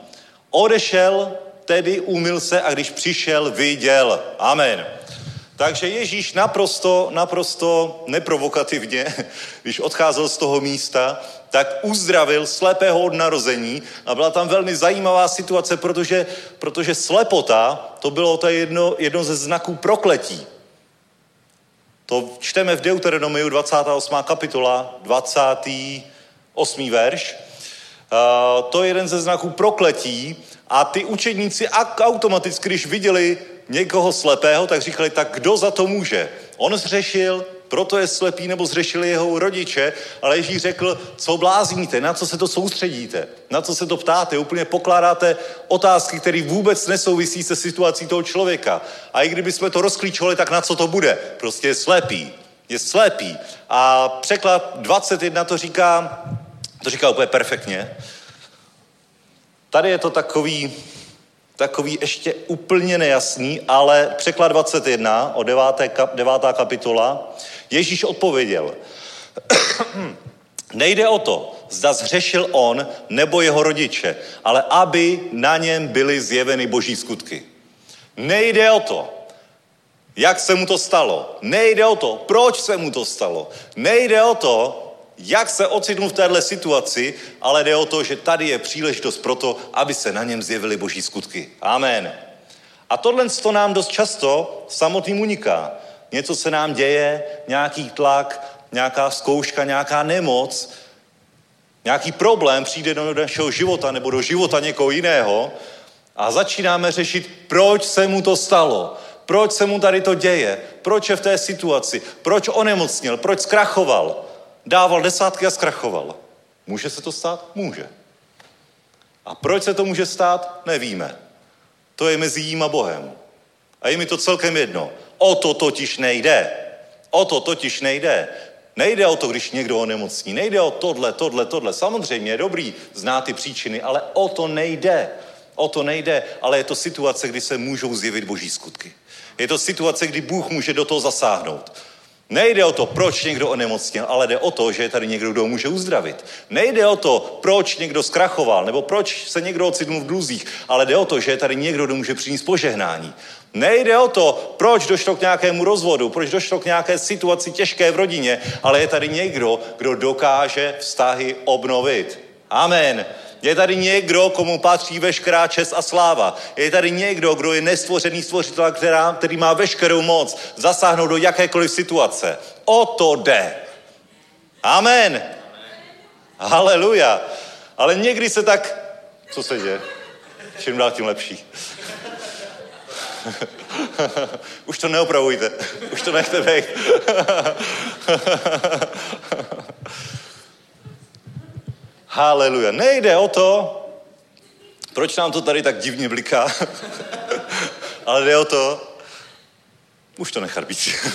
Odešel tedy umyl se a když přišel, viděl. Amen. Takže Ježíš naprosto, naprosto neprovokativně, když odcházel z toho místa, tak uzdravil slepého od narození a byla tam velmi zajímavá situace, protože, protože slepota, to bylo to jedno, jedno ze znaků prokletí. To čteme v Deuteronomiu 28. kapitola, 28. verš. To je jeden ze znaků prokletí a ty učedníci automaticky, když viděli někoho slepého, tak říkali, tak kdo za to může? On zřešil, proto je slepý nebo zřešili jeho rodiče, ale Ježíš řekl, co blázníte, na co se to soustředíte, na co se to ptáte, úplně pokládáte otázky, které vůbec nesouvisí se situací toho člověka. A i kdybychom to rozklíčovali, tak na co to bude? Prostě je slepý. Je slepý. A překlad 21 to říká, to říká úplně perfektně. Tady je to takový, takový ještě úplně nejasný, ale překlad 21 o 9. Kap, 9. kapitola, Ježíš odpověděl, nejde o to, zda zřešil on nebo jeho rodiče, ale aby na něm byly zjeveny boží skutky. Nejde o to, jak se mu to stalo. Nejde o to, proč se mu to stalo. Nejde o to, jak se ocitnul v této situaci, ale jde o to, že tady je příležitost pro to, aby se na něm zjevily boží skutky. Amen. A tohle to nám dost často samotným uniká. Něco se nám děje, nějaký tlak, nějaká zkouška, nějaká nemoc, nějaký problém přijde do našeho života nebo do života někoho jiného a začínáme řešit, proč se mu to stalo, proč se mu tady to děje, proč je v té situaci, proč onemocnil, proč zkrachoval dával desátky a zkrachoval. Může se to stát? Může. A proč se to může stát? Nevíme. To je mezi jím a Bohem. A je mi to celkem jedno. O to totiž nejde. O to totiž nejde. Nejde o to, když někdo onemocní. Nejde o tohle, tohle, tohle. Samozřejmě je dobrý znát ty příčiny, ale o to nejde. O to nejde, ale je to situace, kdy se můžou zjevit boží skutky. Je to situace, kdy Bůh může do toho zasáhnout. Nejde o to, proč někdo onemocněl, ale jde o to, že je tady někdo, kdo může uzdravit. Nejde o to, proč někdo zkrachoval, nebo proč se někdo ocitnul v dluzích, ale jde o to, že je tady někdo, kdo může přinést požehnání. Nejde o to, proč došlo k nějakému rozvodu, proč došlo k nějaké situaci těžké v rodině, ale je tady někdo, kdo dokáže vztahy obnovit. Amen. Je tady někdo, komu patří veškerá čest a sláva. Je tady někdo, kdo je nestvořený stvořitel, která, který má veškerou moc zasáhnout do jakékoliv situace. O to jde. Amen. Haleluja. Ale někdy se tak... Co se děje? Čím dál tím lepší. Už to neopravujte. Už to nechte být. Haleluja. Nejde o to, proč nám to tady tak divně bliká, ale jde o to, už to nechat být.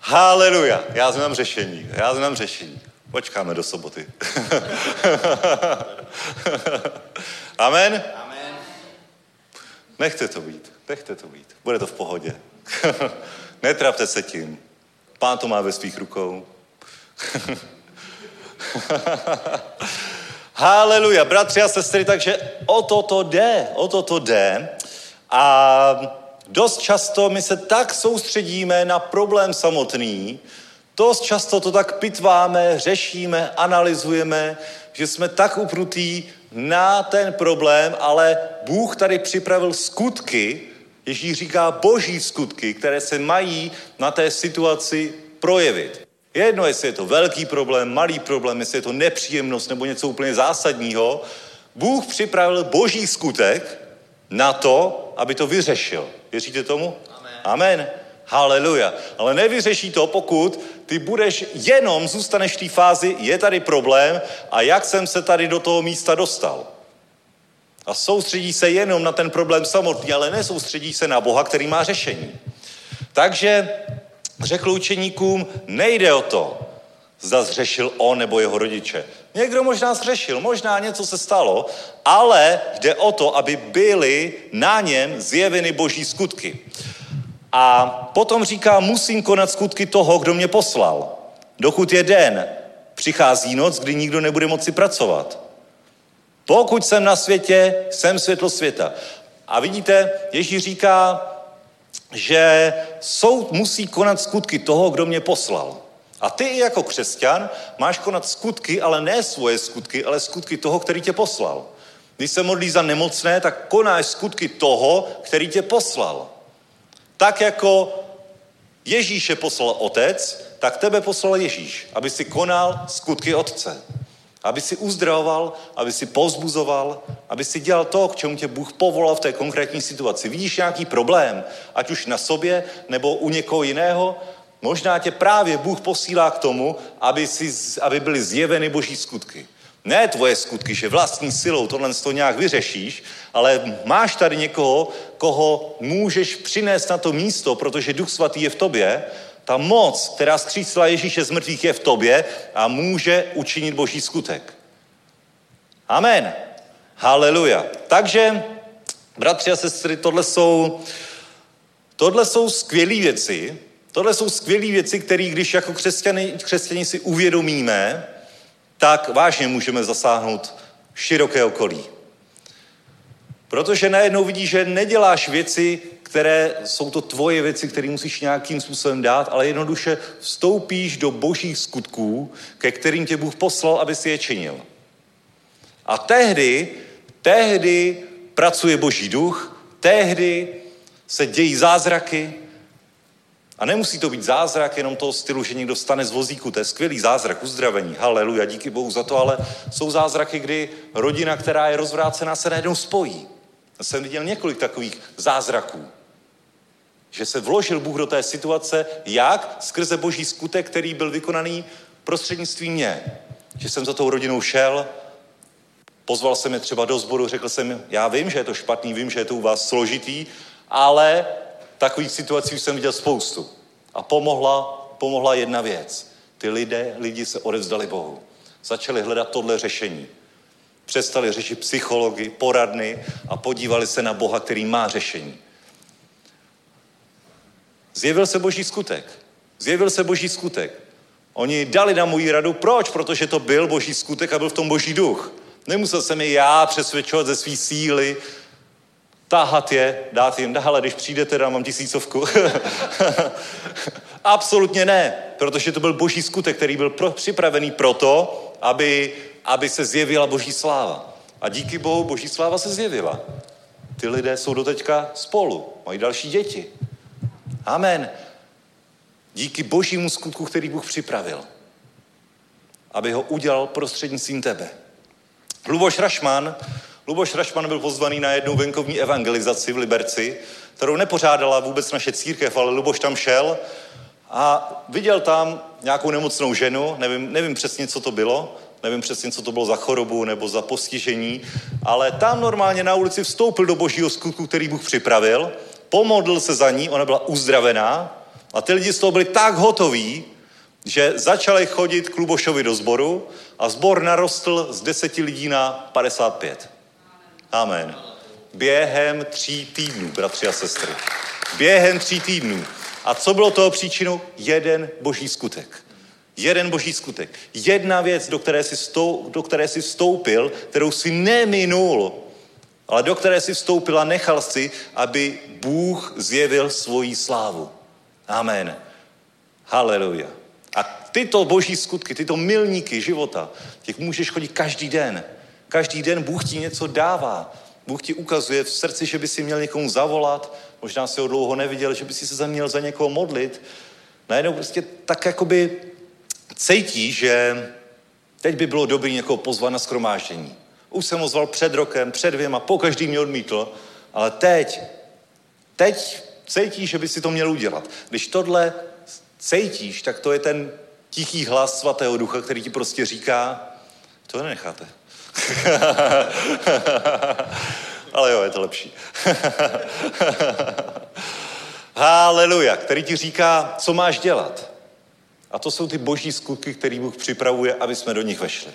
Haleluja. Já znám řešení. Já znám řešení. Počkáme do soboty. Amen? Amen. Nechte to být. Nechte to být. Bude to v pohodě. Netrapte se tím. Pán to má ve svých rukou. Haleluja, bratři a sestry, takže o to to jde, o to to jde. A dost často my se tak soustředíme na problém samotný, dost často to tak pitváme, řešíme, analyzujeme, že jsme tak upnutí na ten problém, ale Bůh tady připravil skutky, Ježíš říká boží skutky, které se mají na té situaci projevit. Je jedno, jestli je to velký problém, malý problém, jestli je to nepříjemnost nebo něco úplně zásadního. Bůh připravil boží skutek na to, aby to vyřešil. Věříte tomu? Amen. Amen. Haleluja. Ale nevyřeší to, pokud ty budeš jenom, zůstaneš v té fázi, je tady problém a jak jsem se tady do toho místa dostal. A soustředí se jenom na ten problém samotný, ale nesoustředí se na Boha, který má řešení. Takže řekl učeníkům, nejde o to, zda zřešil on nebo jeho rodiče. Někdo možná zřešil, možná něco se stalo, ale jde o to, aby byly na něm zjeveny boží skutky. A potom říká, musím konat skutky toho, kdo mě poslal. Dokud je den, přichází noc, kdy nikdo nebude moci pracovat. Pokud jsem na světě, jsem světlo světa. A vidíte, Ježíš říká, že soud musí konat skutky toho, kdo mě poslal. A ty jako křesťan máš konat skutky, ale ne svoje skutky, ale skutky toho, který tě poslal. Když se modlí za nemocné, tak konáš skutky toho, který tě poslal. Tak jako Ježíše poslal otec, tak tebe poslal Ježíš, aby si konal skutky otce. Aby si uzdravoval, aby si pozbuzoval, aby si dělal to, k čemu tě Bůh povolal v té konkrétní situaci. Vidíš nějaký problém, ať už na sobě nebo u někoho jiného, možná tě právě Bůh posílá k tomu, aby, si, aby byly zjeveny boží skutky. Ne tvoje skutky, že vlastní silou tohle to nějak vyřešíš, ale máš tady někoho, koho můžeš přinést na to místo, protože Duch Svatý je v tobě, ta moc, která skřísila Ježíše z mrtvých, je v tobě a může učinit boží skutek. Amen. Haleluja. Takže, bratři a sestry, tohle jsou, tohle jsou skvělé věci, tohle jsou skvělé věci, které když jako křesťani, křesťani si uvědomíme, tak vážně můžeme zasáhnout široké okolí. Protože najednou vidíš, že neděláš věci, které jsou to tvoje věci, které musíš nějakým způsobem dát, ale jednoduše vstoupíš do božích skutků, ke kterým tě Bůh poslal, aby si je činil. A tehdy, tehdy pracuje boží duch, tehdy se dějí zázraky, a nemusí to být zázrak jenom toho stylu, že někdo stane z vozíku. To je skvělý zázrak, uzdravení. Haleluja, díky Bohu za to, ale jsou zázraky, kdy rodina, která je rozvrácená, se najednou spojí. Jsem viděl několik takových zázraků. Že se vložil Bůh do té situace, jak? Skrze boží skutek, který byl vykonaný prostřednictvím mě. Že jsem za tou rodinou šel, pozval jsem je třeba do sboru, řekl jsem, já vím, že je to špatný, vím, že je to u vás složitý, ale takových situací jsem viděl spoustu. A pomohla, pomohla jedna věc. Ty lidé, lidi se odevzdali Bohu. Začali hledat tohle řešení. Přestali řešit psychologi, poradny a podívali se na Boha, který má řešení. Zjevil se boží skutek. Zjevil se boží skutek. Oni dali na můj radu. Proč? Protože to byl boží skutek a byl v tom boží duch. Nemusel jsem je já přesvědčovat ze své síly, táhat je, dát jim, ale když přijdete, dám vám tisícovku. Absolutně ne, protože to byl boží skutek, který byl pro, připravený proto, aby, aby se zjevila boží sláva. A díky Bohu boží sláva se zjevila. Ty lidé jsou doteďka spolu, mají další děti. Amen. Díky božímu skutku, který Bůh připravil. Aby ho udělal prostřednictvím tebe. Luboš Rašman Luboš Rašman byl pozvaný na jednu venkovní evangelizaci v Liberci, kterou nepořádala vůbec naše církev, ale Luboš tam šel a viděl tam nějakou nemocnou ženu, nevím, nevím přesně, co to bylo, nevím přesně, co to bylo za chorobu nebo za postižení, ale tam normálně na ulici vstoupil do božího skutku, který Bůh připravil, pomodlil se za ní, ona byla uzdravená a ty lidi z toho byli tak hotoví, že začali chodit k Lubošovi do sboru a sbor narostl z deseti lidí na 55. Amen. Během tří týdnů, bratři a sestry. Během tří týdnů. A co bylo toho příčinou? Jeden boží skutek. Jeden boží skutek. Jedna věc, do které, si stou, do které si vstoupil, kterou si neminul, ale do které si vstoupil a nechal si, aby Bůh zjevil svoji slávu. Amen. Haleluja. A tyto boží skutky, tyto milníky života, těch můžeš chodit každý den. Každý den Bůh ti něco dává. Bůh ti ukazuje v srdci, že by si měl někomu zavolat, možná si ho dlouho neviděl, že by si se měl za někoho modlit. Najednou prostě tak jakoby cítí, že teď by bylo dobré někoho pozvat na skromáždění. Už jsem ho zval před rokem, před dvěma, po každý mě odmítl, ale teď, teď cítí, že by si to měl udělat. Když tohle cítíš, tak to je ten tichý hlas svatého ducha, který ti prostě říká, to nenecháte. Ale jo, je to lepší. Haleluja, který ti říká, co máš dělat. A to jsou ty boží skutky, které Bůh připravuje, aby jsme do nich vešli.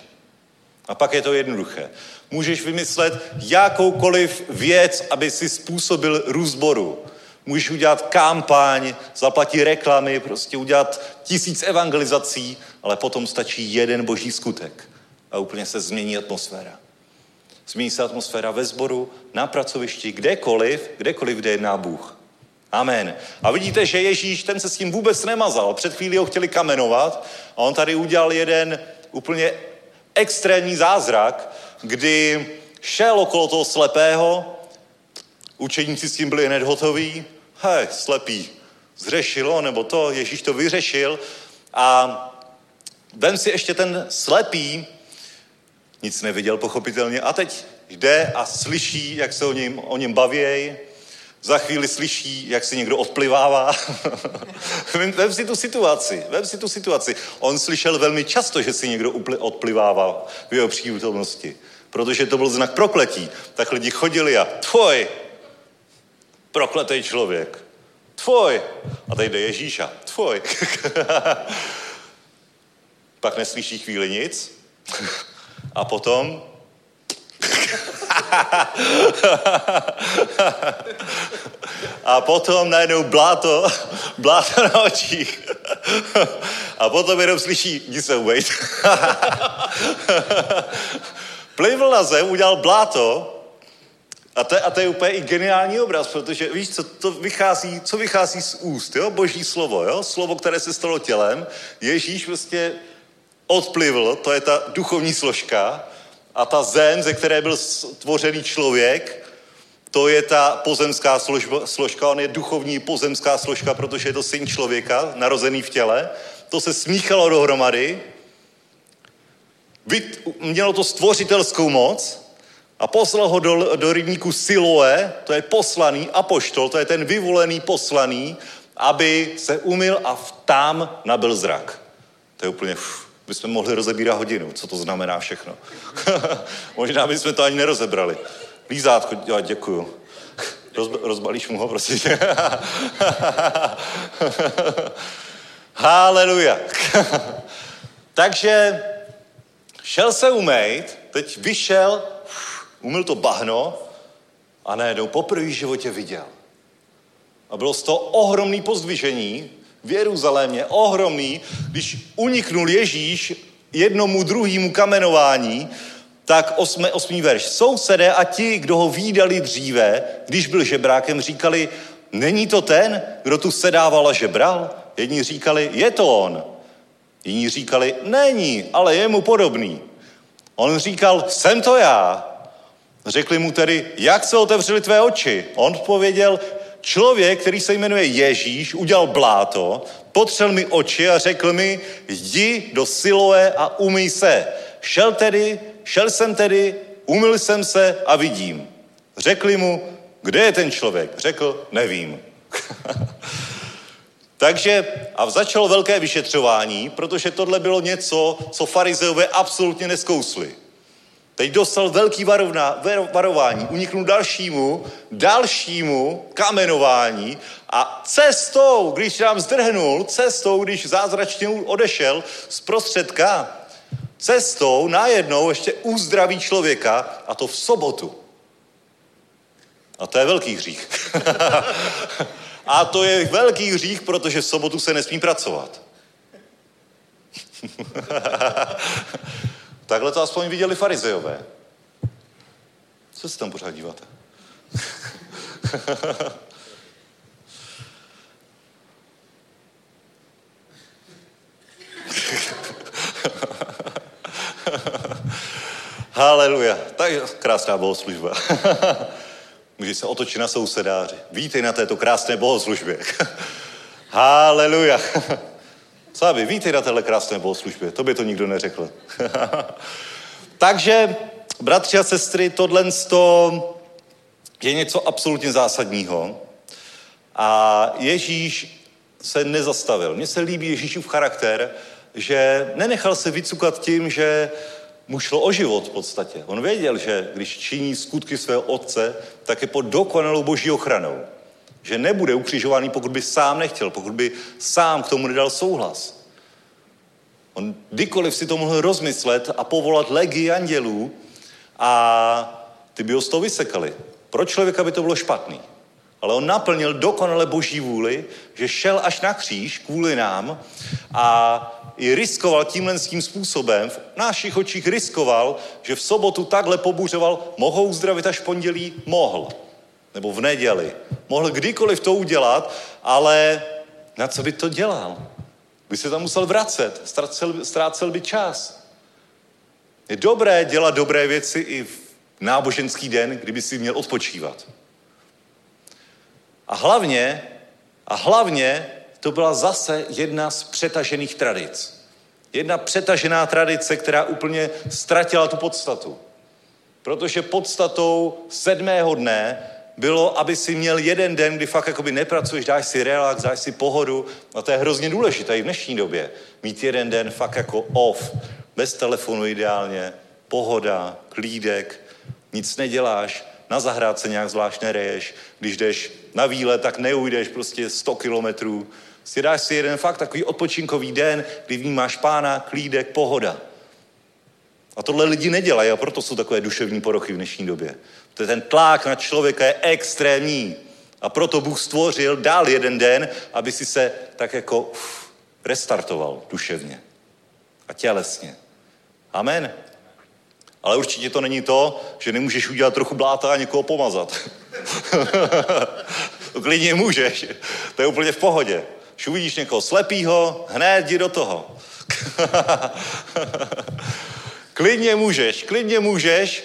A pak je to jednoduché. Můžeš vymyslet jakoukoliv věc, aby si způsobil růst boru. Můžeš udělat kampaň, zaplatit reklamy, prostě udělat tisíc evangelizací, ale potom stačí jeden boží skutek a úplně se změní atmosféra. Změní se atmosféra ve sboru, na pracovišti, kdekoliv, kdekoliv, kde jedná Bůh. Amen. A vidíte, že Ježíš, ten se s tím vůbec nemazal. Před chvílí ho chtěli kamenovat a on tady udělal jeden úplně extrémní zázrak, kdy šel okolo toho slepého, učeníci s tím byli hned hotoví, hej, slepý, zřešilo, nebo to, Ježíš to vyřešil a vem si ještě ten slepý, nic neviděl pochopitelně. A teď jde a slyší, jak se o něm, o něm bavějí, za chvíli slyší, jak si někdo odplivává. vem si tu situaci, vem si tu situaci. On slyšel velmi často, že si někdo odplivával v jeho přítomnosti, protože to byl znak prokletí. Tak lidi chodili a tvoj, prokletý člověk, tvoj. A tady jde Ježíš a tvoj. Pak neslyší chvíli nic a potom a potom najednou bláto, bláto na očích. A potom jenom slyší, jdi se umejt. Plivl na zem, udělal bláto a to, a to je úplně i geniální obraz, protože víš, co to vychází, co vychází z úst, jo? Boží slovo, jo? Slovo, které se stalo tělem. Ježíš prostě odplivl, to je ta duchovní složka, a ta zem, ze které byl stvořený člověk, to je ta pozemská složba, složka, on je duchovní pozemská složka, protože je to syn člověka, narozený v těle. To se smíchalo dohromady, mělo to stvořitelskou moc a poslal ho do, do rybníku Siloe, to je poslaný apoštol, to je ten vyvolený poslaný, aby se umil a tam nabil zrak. To je úplně... Uf bychom mohli rozebírat hodinu, co to znamená všechno. Možná bychom to ani nerozebrali. Lízátko, jo, děkuju. Roz, rozbalíš mu ho, prosím. Haleluja. Takže šel se umejt, teď vyšel, umyl to bahno a najednou poprvé v životě viděl. A bylo z toho ohromný pozdvižení, v Jeruzalémě, ohromný, když uniknul Ježíš jednomu druhému kamenování, tak osmi, osmý verš. Sousedé a ti, kdo ho výdali dříve, když byl žebrákem, říkali, není to ten, kdo tu sedával a žebral? Jedni říkali, je to on. Jiní říkali, není, ale je mu podobný. On říkal, jsem to já. Řekli mu tedy, jak se otevřely tvé oči? On odpověděl, člověk, který se jmenuje Ježíš, udělal bláto, potřel mi oči a řekl mi, jdi do Siloé a umyj se. Šel tedy, šel jsem tedy, umyl jsem se a vidím. Řekli mu, kde je ten člověk? Řekl, nevím. Takže a začalo velké vyšetřování, protože tohle bylo něco, co farizeové absolutně neskousli. Teď dostal velký varovna, varování, uniknul dalšímu, dalšímu kamenování a cestou, když nám zdrhnul, cestou, když zázračně odešel z prostředka, cestou najednou ještě uzdraví člověka a to v sobotu. A to je velký hřích. a to je velký hřích, protože v sobotu se nesmí pracovat. Takhle to aspoň viděli farizejové. Co se tam pořád díváte? Haleluja. Tak krásná bohoslužba. Může se otočit na sousedáři. Vítej na této krásné bohoslužbě. Haleluja. Sáby, vítej na téhle krásné bohoslužbě. To by to nikdo neřekl. Takže, bratři a sestry, tohle je něco absolutně zásadního. A Ježíš se nezastavil. Mně se líbí Ježíšův charakter, že nenechal se vycukat tím, že mu šlo o život v podstatě. On věděl, že když činí skutky svého otce, tak je pod dokonalou boží ochranou že nebude ukřižovaný, pokud by sám nechtěl, pokud by sám k tomu nedal souhlas. On kdykoliv si to mohl rozmyslet a povolat legii andělů a ty by ho z toho vysekali. Pro člověka by to bylo špatný. Ale on naplnil dokonale boží vůli, že šel až na kříž kvůli nám a i riskoval tímhle tím způsobem, v našich očích riskoval, že v sobotu takhle pobuřoval, mohou uzdravit až pondělí? Mohl nebo v neděli. Mohl kdykoliv to udělat, ale na co by to dělal? By se tam musel vracet, ztrácel, ztrácel by čas. Je dobré dělat dobré věci i v náboženský den, kdyby si měl odpočívat. A hlavně, a hlavně to byla zase jedna z přetažených tradic. Jedna přetažená tradice, která úplně ztratila tu podstatu. Protože podstatou sedmého dne bylo, aby si měl jeden den, kdy fakt jakoby nepracuješ, dáš si relax, dáš si pohodu. A to je hrozně důležité i v dnešní době. Mít jeden den fakt jako off, bez telefonu ideálně, pohoda, klídek, nic neděláš, na zahrádce nějak zvlášť nereješ, když jdeš na výlet, tak neujdeš prostě 100 kilometrů. Si dáš si jeden fakt takový odpočinkový den, kdy vnímáš pána, klídek, pohoda. A tohle lidi nedělají a proto jsou takové duševní porochy v dnešní době. To ten tlak na člověka je extrémní. A proto Bůh stvořil, dál jeden den, aby si se tak jako uf, restartoval duševně a tělesně. Amen. Ale určitě to není to, že nemůžeš udělat trochu bláta a někoho pomazat. to klidně můžeš. To je úplně v pohodě. Když uvidíš někoho slepýho, hned jdi do toho. klidně můžeš, klidně můžeš,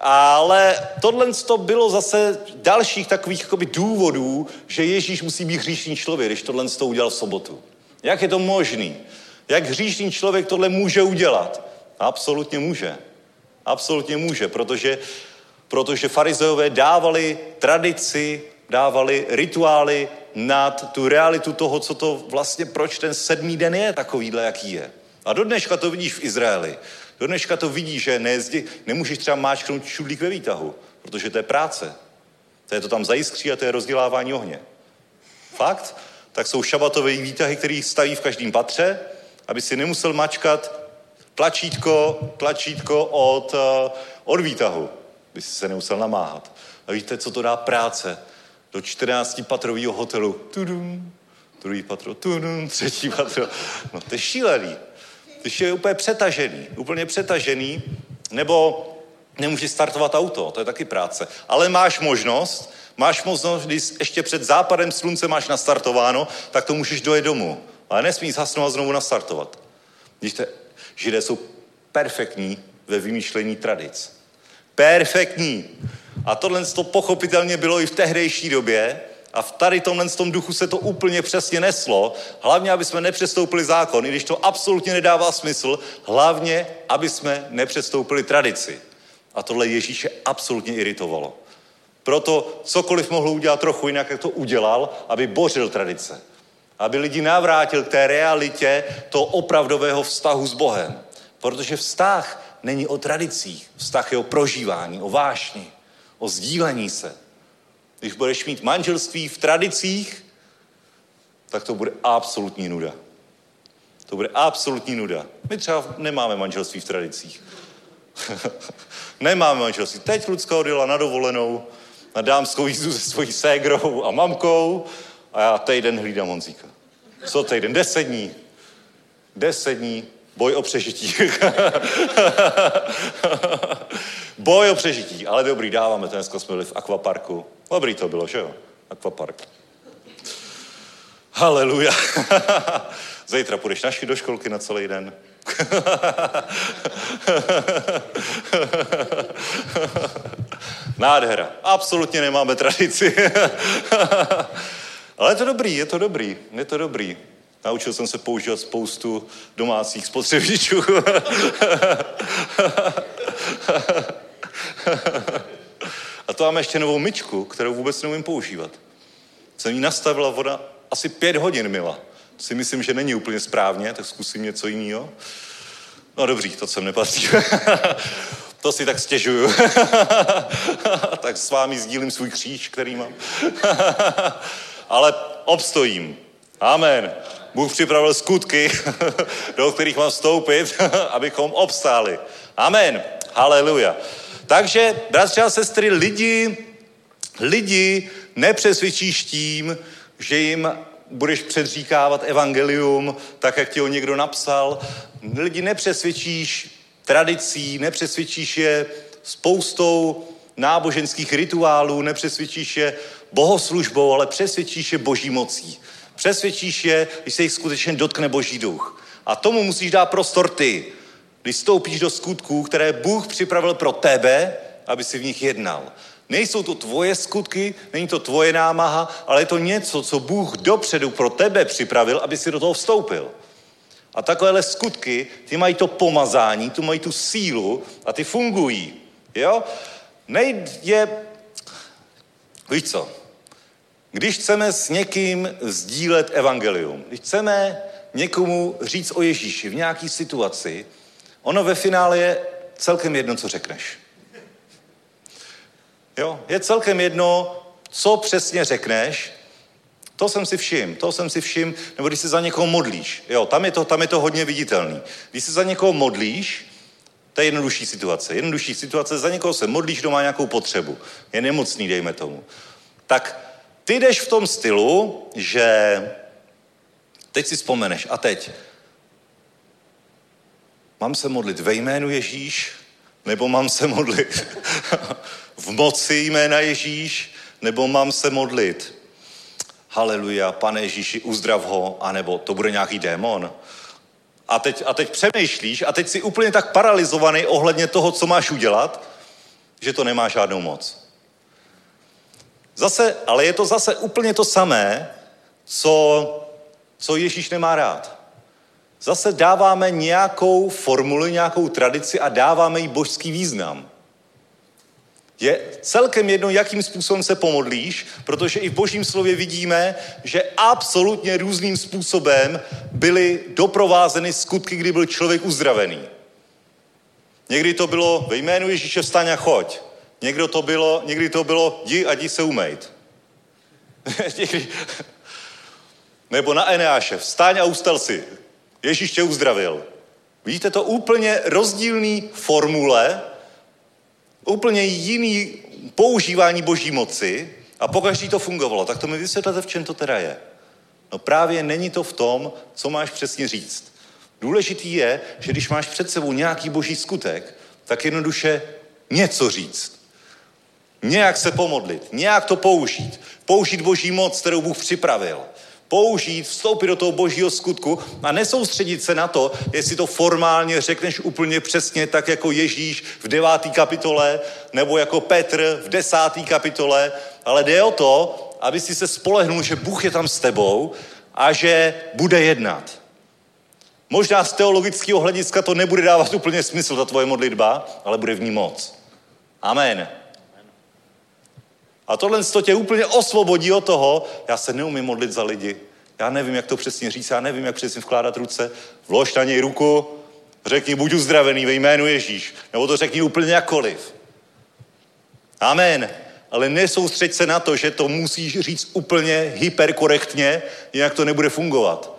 ale tohle to bylo zase dalších takových jakoby, důvodů, že Ježíš musí být hříšný člověk, když tohle to udělal v sobotu. Jak je to možný? Jak hříšný člověk tohle může udělat? Absolutně může. Absolutně může, protože, protože farizeové dávali tradici, dávali rituály nad tu realitu toho, co to vlastně, proč ten sedmý den je takovýhle, jaký je. A do dneška to vidíš v Izraeli. Do dneška to vidíš, že nejezdí, nemůžeš třeba máčknout čudlík ve výtahu, protože to je práce. To je to tam zajiskří a to je rozdělávání ohně. Fakt? Tak jsou šabatové výtahy, které staví v každém patře, aby si nemusel mačkat tlačítko, tlačítko od, eh, od výtahu, by si se nemusel namáhat. A víte, co to dá práce? Do 14 patrového hotelu. Tudum, druhý patro, tudum, třetí patro. No to je šílený. Když je úplně přetažený, úplně přetažený, nebo nemůžeš startovat auto, to je taky práce. Ale máš možnost, máš možnost, když ještě před západem slunce máš nastartováno, tak to můžeš dojet domů. Ale nesmíš hasnout a znovu nastartovat. Když te, Židé jsou perfektní ve vymýšlení tradic. Perfektní. A tohle to pochopitelně bylo i v tehdejší době, a v tady tomhle tom duchu se to úplně přesně neslo. Hlavně, aby jsme nepřestoupili zákon, i když to absolutně nedává smysl, hlavně, aby jsme nepřestoupili tradici. A tohle Ježíše absolutně iritovalo. Proto cokoliv mohl udělat trochu jinak, jak to udělal, aby bořil tradice. Aby lidi navrátil k té realitě toho opravdového vztahu s Bohem. Protože vztah není o tradicích. Vztah je o prožívání, o vášni, o sdílení se. Když budeš mít manželství v tradicích, tak to bude absolutní nuda. To bude absolutní nuda. My třeba nemáme manželství v tradicích. nemáme manželství. Teď Lucka odjela na dovolenou, na dámskou jízdu se svojí ségrou a mamkou a já týden hlídám Honzíka. Co týden? Deset dní. Deset dní. Boj o přežití. Boj o přežití, ale dobrý, dáváme to. Dneska jsme byli v akvaparku. Dobrý to bylo, že jo? Akvapark. Haleluja. Zítra půjdeš naši do školky na celý den. Nádhera. Absolutně nemáme tradici. Ale je to dobrý, je to dobrý, je to dobrý. Naučil jsem se používat spoustu domácích spotřebičů. A to máme ještě novou myčku, kterou vůbec neumím používat. Jsem jí nastavila voda asi pět hodin, mila. Si myslím, že není úplně správně, tak zkusím něco jiného. No dobrý, to sem nepatří. to si tak stěžuju. tak s vámi sdílím svůj kříž, který mám. Ale obstojím. Amen. Bůh připravil skutky, do kterých mám vstoupit, abychom obstáli. Amen. Haleluja. Takže, bratři a sestry, lidi, lidi nepřesvědčíš tím, že jim budeš předříkávat evangelium, tak jak ti ho někdo napsal. Lidi nepřesvědčíš tradicí, nepřesvědčíš je spoustou náboženských rituálů, nepřesvědčíš je bohoslužbou, ale přesvědčíš je boží mocí. Přesvědčíš je, když se jich skutečně dotkne boží duch. A tomu musíš dát prostor ty. Když stoupíš do skutků, které Bůh připravil pro tebe, aby si v nich jednal. Nejsou to tvoje skutky, není to tvoje námaha, ale je to něco, co Bůh dopředu pro tebe připravil, aby si do toho vstoupil. A takovéhle skutky, ty mají to pomazání, tu mají tu sílu a ty fungují. Jo? Nejde, víš co, když chceme s někým sdílet evangelium, když chceme někomu říct o Ježíši v nějaké situaci, ono ve finále je celkem jedno, co řekneš. Jo? Je celkem jedno, co přesně řekneš, to jsem si všim, to jsem si všim, nebo když se za někoho modlíš. Jo, tam je to, tam je to hodně viditelný. Když se za někoho modlíš, to je jednodušší situace. Jednodušší situace, za někoho se modlíš, kdo má nějakou potřebu. Je nemocný, dejme tomu. Tak ty jdeš v tom stylu, že teď si vzpomeneš a teď mám se modlit ve jménu Ježíš, nebo mám se modlit v moci jména Ježíš, nebo mám se modlit haleluja, pane Ježíši, uzdrav ho, anebo to bude nějaký démon. A teď, a teď přemýšlíš a teď jsi úplně tak paralizovaný ohledně toho, co máš udělat, že to nemá žádnou moc. Zase, ale je to zase úplně to samé, co, co Ježíš nemá rád. Zase dáváme nějakou formuli, nějakou tradici a dáváme jí božský význam. Je celkem jedno, jakým způsobem se pomodlíš, protože i v božím slově vidíme, že absolutně různým způsobem byly doprovázeny skutky, kdy byl člověk uzdravený. Někdy to bylo ve jménu Ježíše vstaň a choď. Někdo to bylo, někdy to bylo jdi a jdi se umejt. Nebo na Eneáše, vstaň a ustal si. Ježíš tě uzdravil. Vidíte to úplně rozdílný formule, úplně jiný používání boží moci a pokaždý to fungovalo. Tak to mi vysvětlete, v čem to teda je. No právě není to v tom, co máš přesně říct. Důležitý je, že když máš před sebou nějaký boží skutek, tak jednoduše něco říct. Nějak se pomodlit, nějak to použít. Použít boží moc, kterou Bůh připravil použít, vstoupit do toho božího skutku a nesoustředit se na to, jestli to formálně řekneš úplně přesně tak jako Ježíš v deváté kapitole nebo jako Petr v desáté kapitole, ale jde o to, aby si se spolehnul, že Bůh je tam s tebou a že bude jednat. Možná z teologického hlediska to nebude dávat úplně smysl, ta tvoje modlitba, ale bude v ní moc. Amen. A tohle to tě úplně osvobodí od toho, já se neumím modlit za lidi. Já nevím, jak to přesně říct, já nevím, jak přesně vkládat ruce. Vlož na něj ruku, řekni, buď uzdravený ve jménu Ježíš. Nebo to řekni úplně jakkoliv. Amen. Ale nesoustřeď se na to, že to musíš říct úplně hyperkorektně, jinak to nebude fungovat.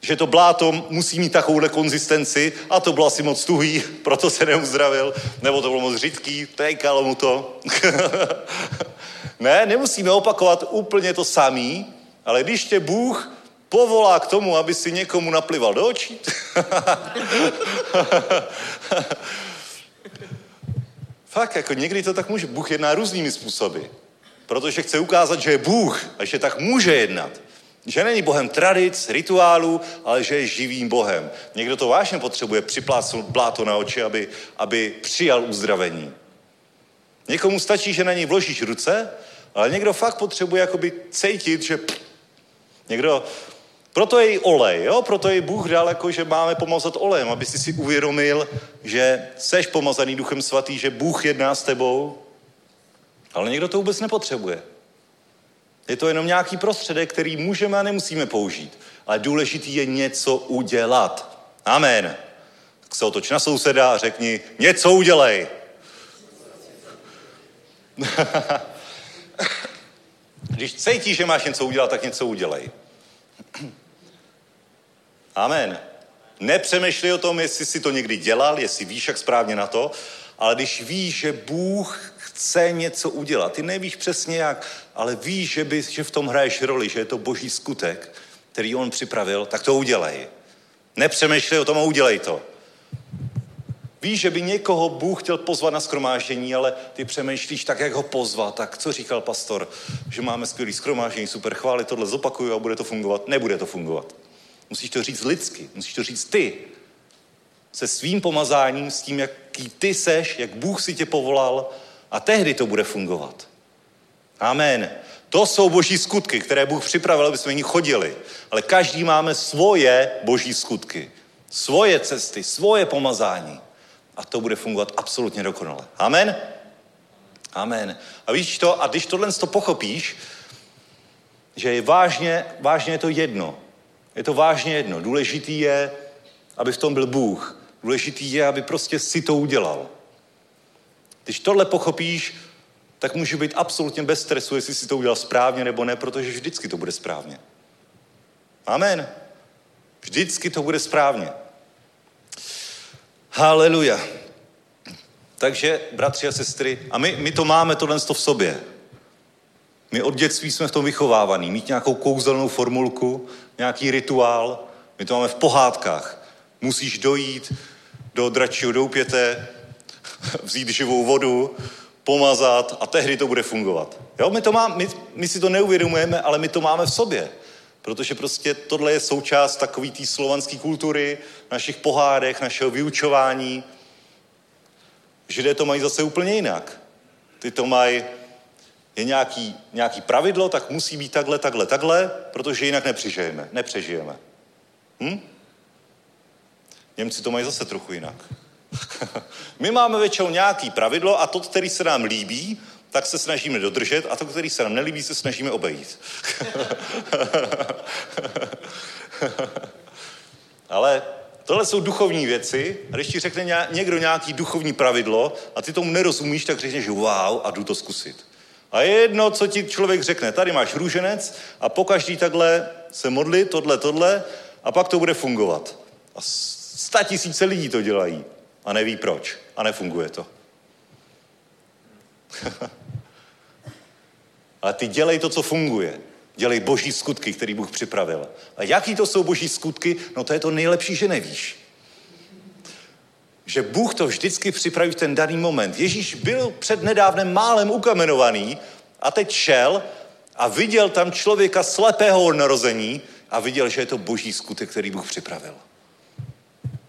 Že to bláto musí mít takovouhle konzistenci a to bylo asi moc tuhý, proto se neuzdravil, nebo to bylo moc řidký, tékalo mu to. Ne, nemusíme opakovat úplně to samý, ale když tě Bůh povolá k tomu, aby si někomu naplival do očí, fakt, jako někdy to tak může. Bůh jedná různými způsoby. Protože chce ukázat, že je Bůh a že tak může jednat. Že není Bohem tradic, rituálů, ale že je živým Bohem. Někdo to vážně potřebuje připlácnout bláto na oči, aby, aby přijal uzdravení. Někomu stačí, že na něj vložíš ruce, ale někdo fakt potřebuje jakoby cítit, že někdo, proto je i olej, jo? proto je Bůh dal, jako, že máme pomazat olejem, aby si si uvědomil, že seš pomazaný Duchem Svatý, že Bůh jedná s tebou, ale někdo to vůbec nepotřebuje. Je to jenom nějaký prostředek, který můžeme a nemusíme použít. Ale důležitý je něco udělat. Amen. Tak se otoč na souseda a řekni, něco udělej. Když cítíš, že máš něco udělat, tak něco udělej. Amen. Nepřemýšlej o tom, jestli si to někdy dělal, jestli víš, jak správně na to, ale když víš, že Bůh chce něco udělat, ty nevíš přesně jak, ale víš, že, by, že v tom hraješ roli, že je to boží skutek, který on připravil, tak to udělej. Nepřemýšlej o tom a udělej to. Víš, že by někoho Bůh chtěl pozvat na skromáždění, ale ty přemýšlíš tak, jak ho pozvat. Tak co říkal pastor? Že máme skvělý skromáždění, super chvály, tohle zopakuju a bude to fungovat. Nebude to fungovat. Musíš to říct lidsky, musíš to říct ty. Se svým pomazáním, s tím, jaký ty seš, jak Bůh si tě povolal a tehdy to bude fungovat. Amen. To jsou boží skutky, které Bůh připravil, aby jsme ní chodili. Ale každý máme svoje boží skutky. Svoje cesty, svoje pomazání. A to bude fungovat absolutně dokonale. Amen? Amen. A víš to, a když tohle to pochopíš, že je vážně, vážně je to jedno. Je to vážně jedno. Důležitý je, aby v tom byl Bůh. Důležitý je, aby prostě si to udělal. Když tohle pochopíš, tak může být absolutně bez stresu, jestli si to udělal správně nebo ne, protože vždycky to bude správně. Amen. Vždycky to bude správně. Haleluja. Takže, bratři a sestry, a my, my to máme tohle v sobě. My od dětství jsme v tom vychovávaný. Mít nějakou kouzelnou formulku, nějaký rituál. My to máme v pohádkách. Musíš dojít do dračího doupěte, vzít živou vodu, pomazat a tehdy to bude fungovat. Jo, my, to má, my, my si to neuvědomujeme, ale my to máme v sobě. Protože prostě tohle je součást takové té slovanské kultury, našich pohádek, našeho vyučování. Židé to mají zase úplně jinak. Ty to mají, je nějaký, nějaký pravidlo, tak musí být takhle, takhle, takhle, protože jinak nepřežijeme. nepřežijeme. Hm? Němci to mají zase trochu jinak. My máme většinou nějaký pravidlo a to, který se nám líbí, tak se snažíme dodržet a to, který se nám nelíbí, se snažíme obejít. Ale tohle jsou duchovní věci a když ti řekne někdo nějaký duchovní pravidlo a ty tomu nerozumíš, tak řekneš wow a jdu to zkusit. A je jedno, co ti člověk řekne. Tady máš růženec a pokaždý takhle se modli, tohle, tohle a pak to bude fungovat. A sta tisíce lidí to dělají a neví proč a nefunguje to. Ale ty dělej to, co funguje. Dělej boží skutky, který Bůh připravil. A jaký to jsou boží skutky? No to je to nejlepší, že nevíš. Že Bůh to vždycky připraví v ten daný moment. Ježíš byl před nedávnem málem ukamenovaný a teď šel a viděl tam člověka slepého od narození a viděl, že je to boží skutek, který Bůh připravil.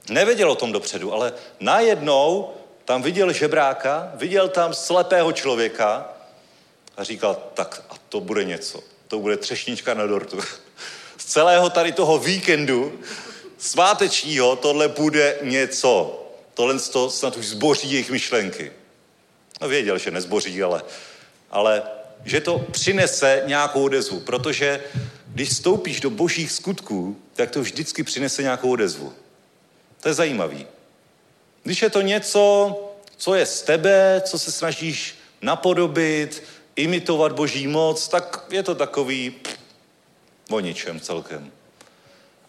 Nevěděl o tom dopředu, ale najednou tam viděl žebráka, viděl tam slepého člověka a říkal, tak a to bude něco. To bude třešnička na dortu. Z celého tady toho víkendu svátečního tohle bude něco. Tohle to snad už zboří jejich myšlenky. No věděl, že nezboří, ale, ale že to přinese nějakou odezvu, protože když vstoupíš do božích skutků, tak to vždycky přinese nějakou odezvu. To je zajímavý. Když je to něco, co je z tebe, co se snažíš napodobit, imitovat boží moc, tak je to takový pff, o ničem celkem.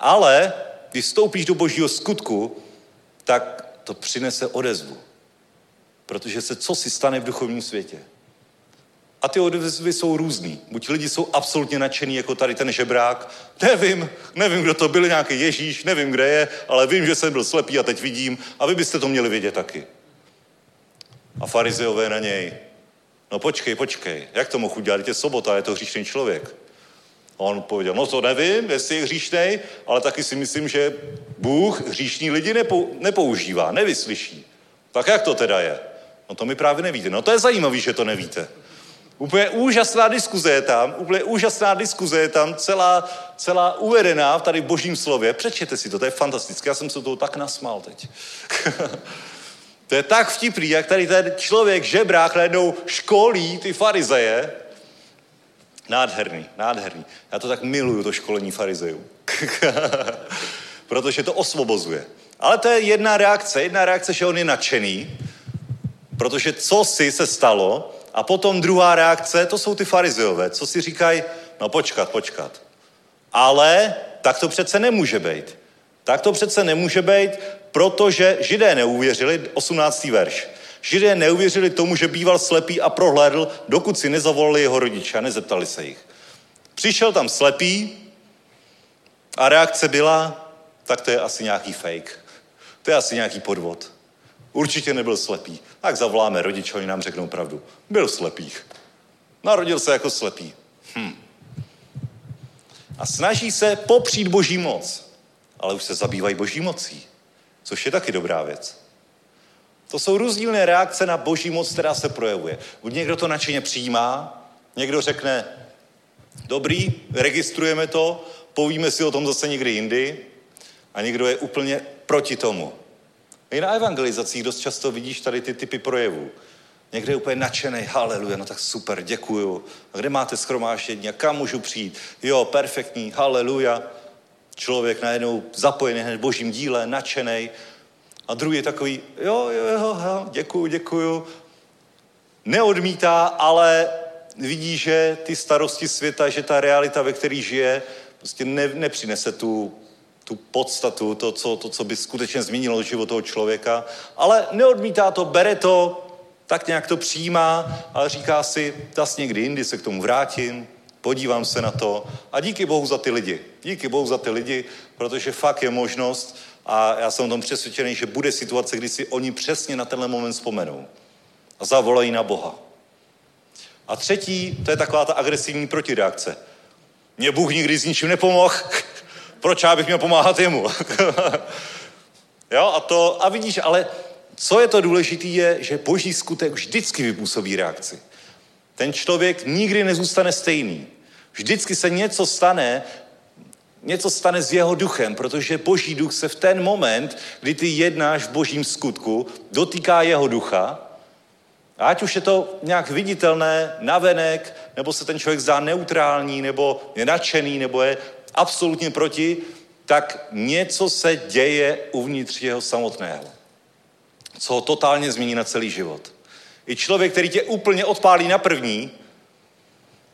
Ale když vstoupíš do božího skutku, tak to přinese odezvu. Protože se co si stane v duchovním světě. A ty odezvy jsou různý. Buď lidi jsou absolutně nadšený, jako tady ten žebrák. Nevím, nevím, kdo to byl, nějaký Ježíš, nevím, kde je, ale vím, že jsem byl slepý a teď vidím. A vy byste to měli vědět taky. A farizeové na něj. No počkej, počkej, jak to mohu udělat? Je sobota, je to hříšný člověk. A on pověděl, no to nevím, jestli je hříšný, ale taky si myslím, že Bůh hříšní lidi nepou, nepoužívá, nevyslyší. Tak jak to teda je? No to mi právě nevíte. No to je zajímavé, že to nevíte. Úplně úžasná diskuze je tam, úplně úžasná diskuze je tam, celá, celá uvedená v tady v božím slově. Přečtěte si to, to je fantastické. Já jsem se toho tak nasmál teď. to je tak vtipný, jak tady ten člověk, žebrák, najednou školí ty farizeje. Nádherný, nádherný. Já to tak miluju, to školení farizejů. Protože to osvobozuje. Ale to je jedna reakce. Jedna reakce, že on je nadšený, protože co si se stalo, a potom druhá reakce, to jsou ty farizeové, co si říkají, no počkat, počkat. Ale tak to přece nemůže být. Tak to přece nemůže být, protože židé neuvěřili, 18. verš. Židé neuvěřili tomu, že býval slepý a prohlédl, dokud si nezavolali jeho rodiče a nezeptali se jich. Přišel tam slepý a reakce byla, tak to je asi nějaký fake. To je asi nějaký podvod. Určitě nebyl slepý. Tak zavoláme rodiče, oni nám řeknou pravdu. Byl slepý. Narodil se jako slepý. Hm. A snaží se popřít boží moc. Ale už se zabývají boží mocí. Což je taky dobrá věc. To jsou rozdílné reakce na boží moc, která se projevuje. Buď někdo to nadšeně přijímá, někdo řekne, dobrý, registrujeme to, povíme si o tom zase někdy jindy, a někdo je úplně proti tomu. I na evangelizacích dost často vidíš tady ty typy projevů. Někde je úplně nadšený, haleluja, no tak super, děkuju. A kde máte schromáždění a kam můžu přijít? Jo, perfektní, haleluja. Člověk najednou zapojený hned božím díle, nadšený. A druhý je takový, jo, jo, jo, jo děkuju, děkuju. Neodmítá, ale vidí, že ty starosti světa, že ta realita, ve které žije, prostě ne, nepřinese tu, tu podstatu, to co, to, co by skutečně změnilo život toho člověka, ale neodmítá to, bere to, tak nějak to přijímá, ale říká si, zase někdy jindy se k tomu vrátím, podívám se na to a díky Bohu za ty lidi. Díky Bohu za ty lidi, protože fakt je možnost a já jsem o tom přesvědčený, že bude situace, kdy si oni přesně na tenhle moment vzpomenou a zavolají na Boha. A třetí, to je taková ta agresivní protireakce. Mě Bůh nikdy s ničím nepomohl, proč já bych měl pomáhat jemu? jo, a to, a vidíš, ale co je to důležité, je, že boží skutek vždycky vypůsobí reakci. Ten člověk nikdy nezůstane stejný. Vždycky se něco stane, něco stane s jeho duchem, protože boží duch se v ten moment, kdy ty jednáš v božím skutku, dotýká jeho ducha, ať už je to nějak viditelné, navenek, nebo se ten člověk zdá neutrální, nebo je nadšený, nebo je absolutně proti, tak něco se děje uvnitř jeho samotného co ho totálně změní na celý život. I člověk, který tě úplně odpálí na první,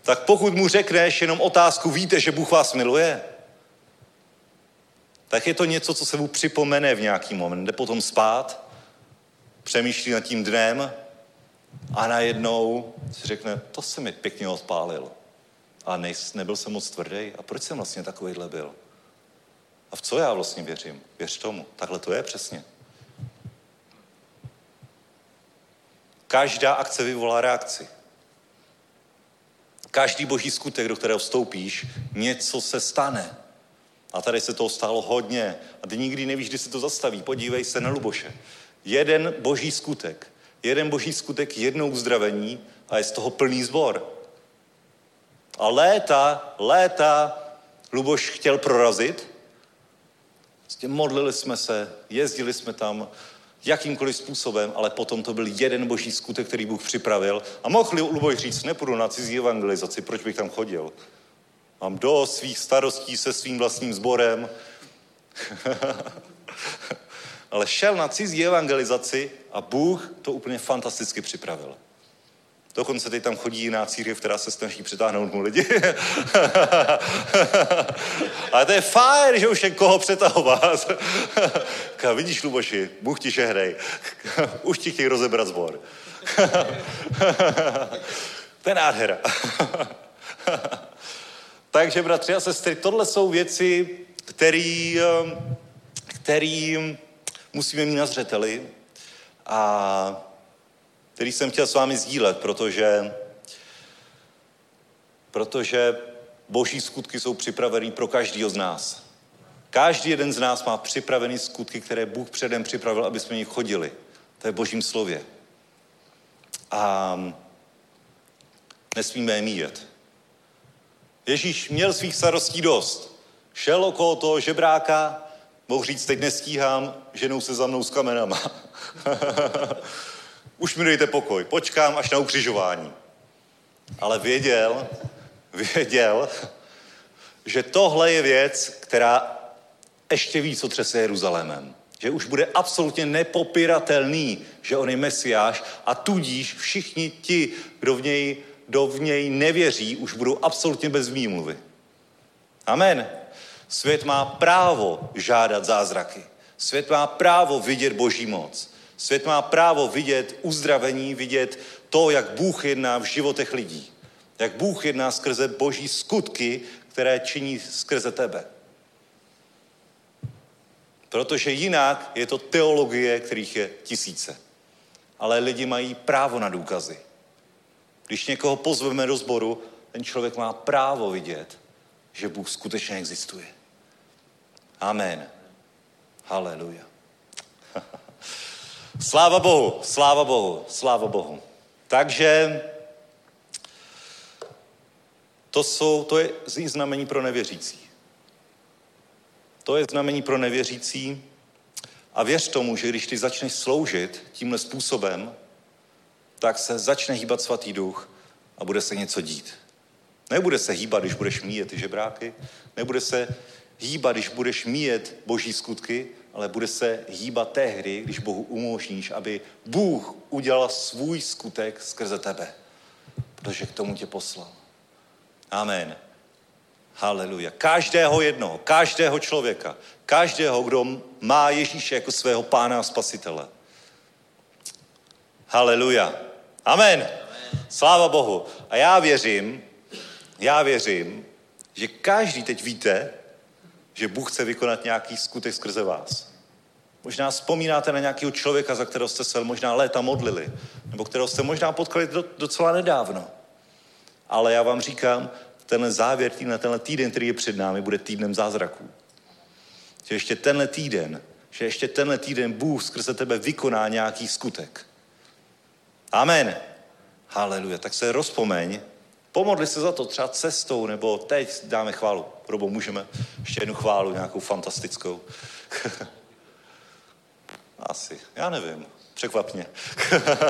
tak pokud mu řekneš jenom otázku, víte, že Bůh vás miluje, tak je to něco, co se mu připomene v nějaký moment. Jde potom spát, přemýšlí nad tím dnem a najednou si řekne, to se mi pěkně odpálil. A nej, nebyl jsem moc tvrdý. A proč jsem vlastně takovýhle byl? A v co já vlastně věřím? Věř tomu. Takhle to je přesně. Každá akce vyvolá reakci. Každý boží skutek, do kterého vstoupíš, něco se stane. A tady se toho stalo hodně. A ty nikdy nevíš, kdy se to zastaví. Podívej se na Luboše. Jeden boží skutek. Jeden boží skutek, jedno uzdravení a je z toho plný zbor. A léta, léta Luboš chtěl prorazit. Prostě modlili jsme se, jezdili jsme tam, jakýmkoliv způsobem, ale potom to byl jeden boží skutek, který Bůh připravil. A mohl Luboš říct, nepůjdu na cizí evangelizaci, proč bych tam chodil? Mám do svých starostí se svým vlastním sborem. ale šel na cizí evangelizaci a Bůh to úplně fantasticky připravil. Dokonce teď tam chodí jiná církev, která se snaží přitáhnout mu lidi. Ale to je fajn, že už je koho přetahovat. Vidíš, Luboši, Bůh ti šehrej. už ti chtějí rozebrat zbor. to je nádhera. Takže, bratři a sestry, tohle jsou věci, který, který musíme mít na zřeteli. A který jsem chtěl s vámi sdílet, protože, protože boží skutky jsou připravený pro každýho z nás. Každý jeden z nás má připravený skutky, které Bůh předem připravil, aby jsme nich chodili. To je božím slově. A nesmíme je míjet. Ježíš měl svých starostí dost. Šel okolo toho žebráka, mohl říct, teď nestíhám, ženou se za mnou s kamenama. už mi dejte pokoj, počkám až na ukřižování. Ale věděl, věděl, že tohle je věc, která ještě víc otřese Jeruzalémem. Že už bude absolutně nepopiratelný, že on je mesiáš a tudíž všichni ti, kdo v něj, kdo v něj nevěří, už budou absolutně bez výmluvy. Amen. Svět má právo žádat zázraky. Svět má právo vidět boží moc. Svět má právo vidět uzdravení, vidět to, jak Bůh jedná v životech lidí. Jak Bůh jedná skrze boží skutky, které činí skrze tebe. Protože jinak je to teologie, kterých je tisíce. Ale lidi mají právo na důkazy. Když někoho pozveme do sboru, ten člověk má právo vidět, že Bůh skutečně existuje. Amen. Haleluja. Sláva Bohu, sláva Bohu, sláva Bohu. Takže to, jsou, to je znamení pro nevěřící. To je znamení pro nevěřící. A věř tomu, že když ty začneš sloužit tímhle způsobem, tak se začne hýbat svatý duch a bude se něco dít. Nebude se hýbat, když budeš míjet ty žebráky, nebude se hýbat, když budeš míjet boží skutky, ale bude se hýbat tehdy, když Bohu umožníš, aby Bůh udělal svůj skutek skrze tebe. Protože k tomu tě poslal. Amen. Haleluja. Každého jednoho, každého člověka, každého, kdo má Ježíše jako svého pána a spasitele. Haleluja. Amen. Amen. Sláva Bohu. A já věřím, já věřím, že každý teď víte, že Bůh chce vykonat nějaký skutek skrze vás. Možná vzpomínáte na nějakého člověka, za kterého jste se možná léta modlili, nebo kterého jste možná potkali docela nedávno. Ale já vám říkám, tenhle závěr týdne, tenhle týden, který je před námi, bude týdnem zázraků. Že ještě tenhle týden, že ještě tenhle týden Bůh skrze tebe vykoná nějaký skutek. Amen. Haleluja. Tak se rozpomeň, pomodli se za to třeba cestou, nebo teď dáme chválu. Robo, můžeme ještě jednu chválu, nějakou fantastickou. Asi, já nevím, překvapně.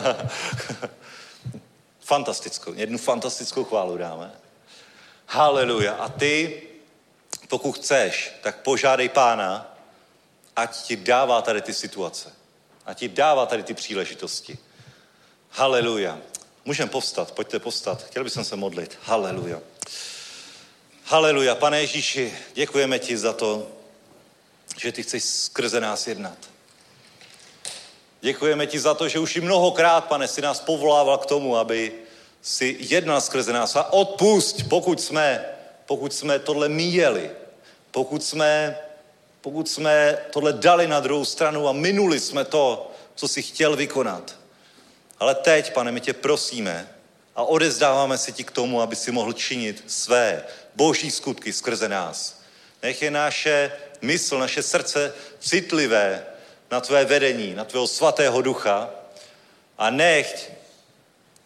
fantastickou, jednu fantastickou chválu dáme. Haleluja. A ty, pokud chceš, tak požádej pána, ať ti dává tady ty situace. Ať ti dává tady ty příležitosti. Haleluja. Můžeme povstat, pojďte povstat. Chtěl bych se modlit. Haleluja. Haleluja. Pane Ježíši, děkujeme ti za to, že ty chceš skrze nás jednat. Děkujeme ti za to, že už i mnohokrát, pane, si nás povolával k tomu, aby si jednal skrze nás a odpust, pokud jsme, pokud jsme tohle míjeli, pokud jsme, pokud jsme tohle dali na druhou stranu a minuli jsme to, co si chtěl vykonat. Ale teď, pane, my tě prosíme a odezdáváme se ti k tomu, aby si mohl činit své boží skutky skrze nás. Nech je naše mysl, naše srdce citlivé na tvé vedení, na tvého svatého ducha a nechť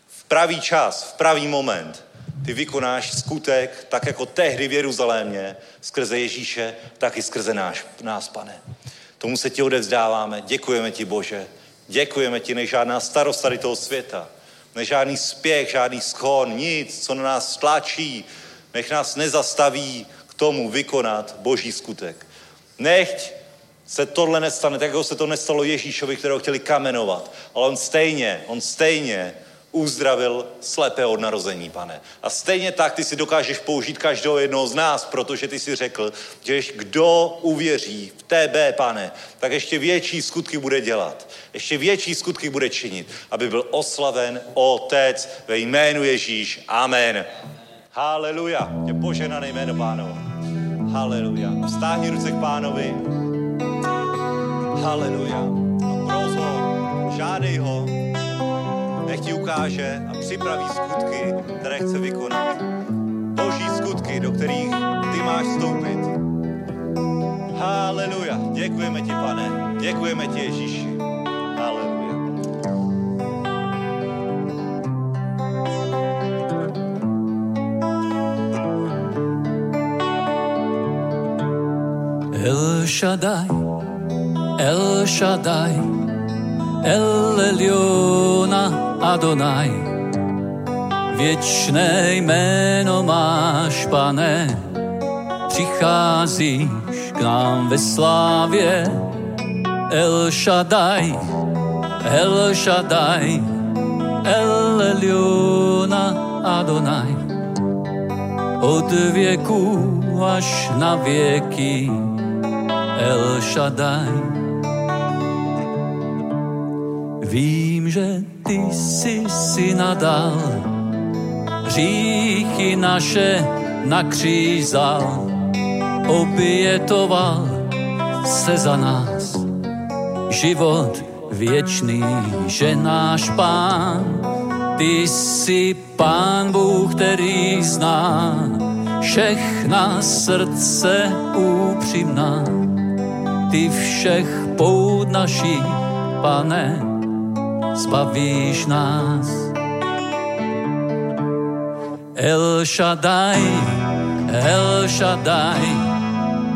v pravý čas, v pravý moment ty vykonáš skutek, tak jako tehdy v Jeruzalémě, skrze Ježíše, tak i skrze náš, nás, pane. Tomu se ti odevzdáváme. Děkujeme ti, Bože. Děkujeme ti, než žádná starost tady toho světa, než žádný spěch, žádný schon, nic, co na nás tlačí, nech nás nezastaví k tomu vykonat boží skutek. Nechť se tohle nestane, tak jako se to nestalo Ježíšovi, kterého chtěli kamenovat. Ale on stejně, on stejně uzdravil slepé od narození, pane. A stejně tak ty si dokážeš použít každého jednoho z nás, protože ty si řekl, že kdo uvěří v tebe, pane, tak ještě větší skutky bude dělat. Ještě větší skutky bude činit, aby byl oslaven Otec ve jménu Ježíš. Amen. Haleluja. Je poženané jméno pánovo. Haleluja. Vstáhni ruce k pánovi. Haleluja. A pros ho, žádej ho, nech ti ukáže a připraví skutky, které chce vykonat. Boží skutky, do kterých ty máš vstoupit. Haleluja. Děkujeme ti, pane. Děkujeme ti, Ježíši. Haleluja. El Shaddai, El Shaddai, El Eliona Adonai. Věčné jméno máš, pane, přicházíš k nám ve slávě. El Shaddai, El Shaddai, El Eliona Adonai. Od věku až na věky El Shaddai. Vím, že ty jsi si nadal hříchy naše nakřízal, obětoval se za nás. Život věčný, že náš pán, ty jsi pán Bůh, který zná všechna srdce upřímná. Ty všech pout naší, pane, zbavíš nás. El Shaddai, El Shaddai,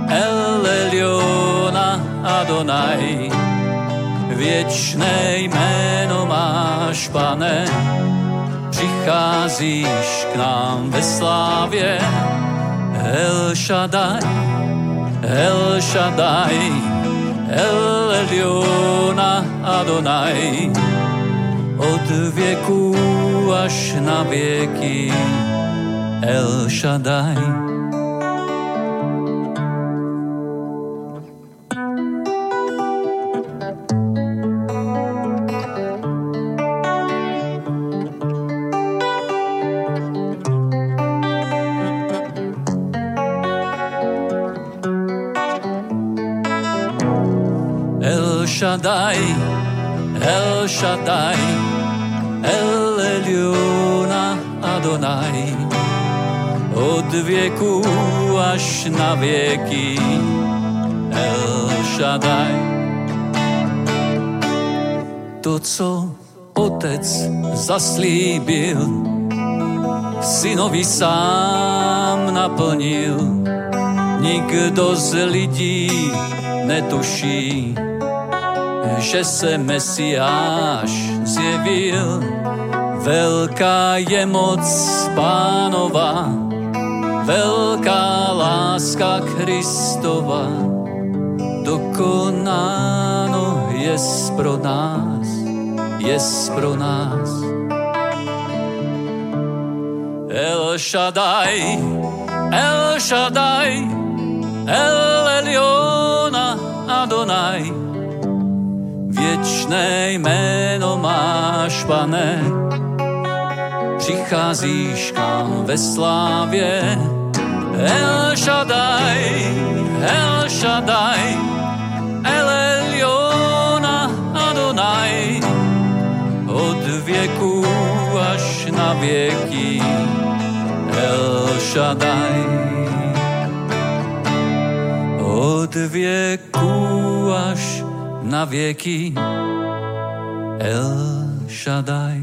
El Eliona Adonai, Věčné jméno máš, pane, přicházíš k nám ve slávě. El Shaddai, El Shaddai, El Eliona Adonai, od věků až na věky, El Shaddai. Shaddai, El Shaddai, El Eliona Adonai. Od věku až na věky El Shaddai. To, co otec zaslíbil, synovi sám naplnil. Nikdo z lidí netuší, že se Mesiáš zjevil. Velká je moc pánova, velká láska Kristova, dokonáno je pro nás, je pro nás. El Shaddai, El Shaddai, El Eliona Adonai, Věčné jméno máš, pane, přicházíš kam ve slávě. El Shaddai, El Shaddai, El Eliona Adonai, od věku až na věky. El Shaddai, od věku až na věky El Shaddai.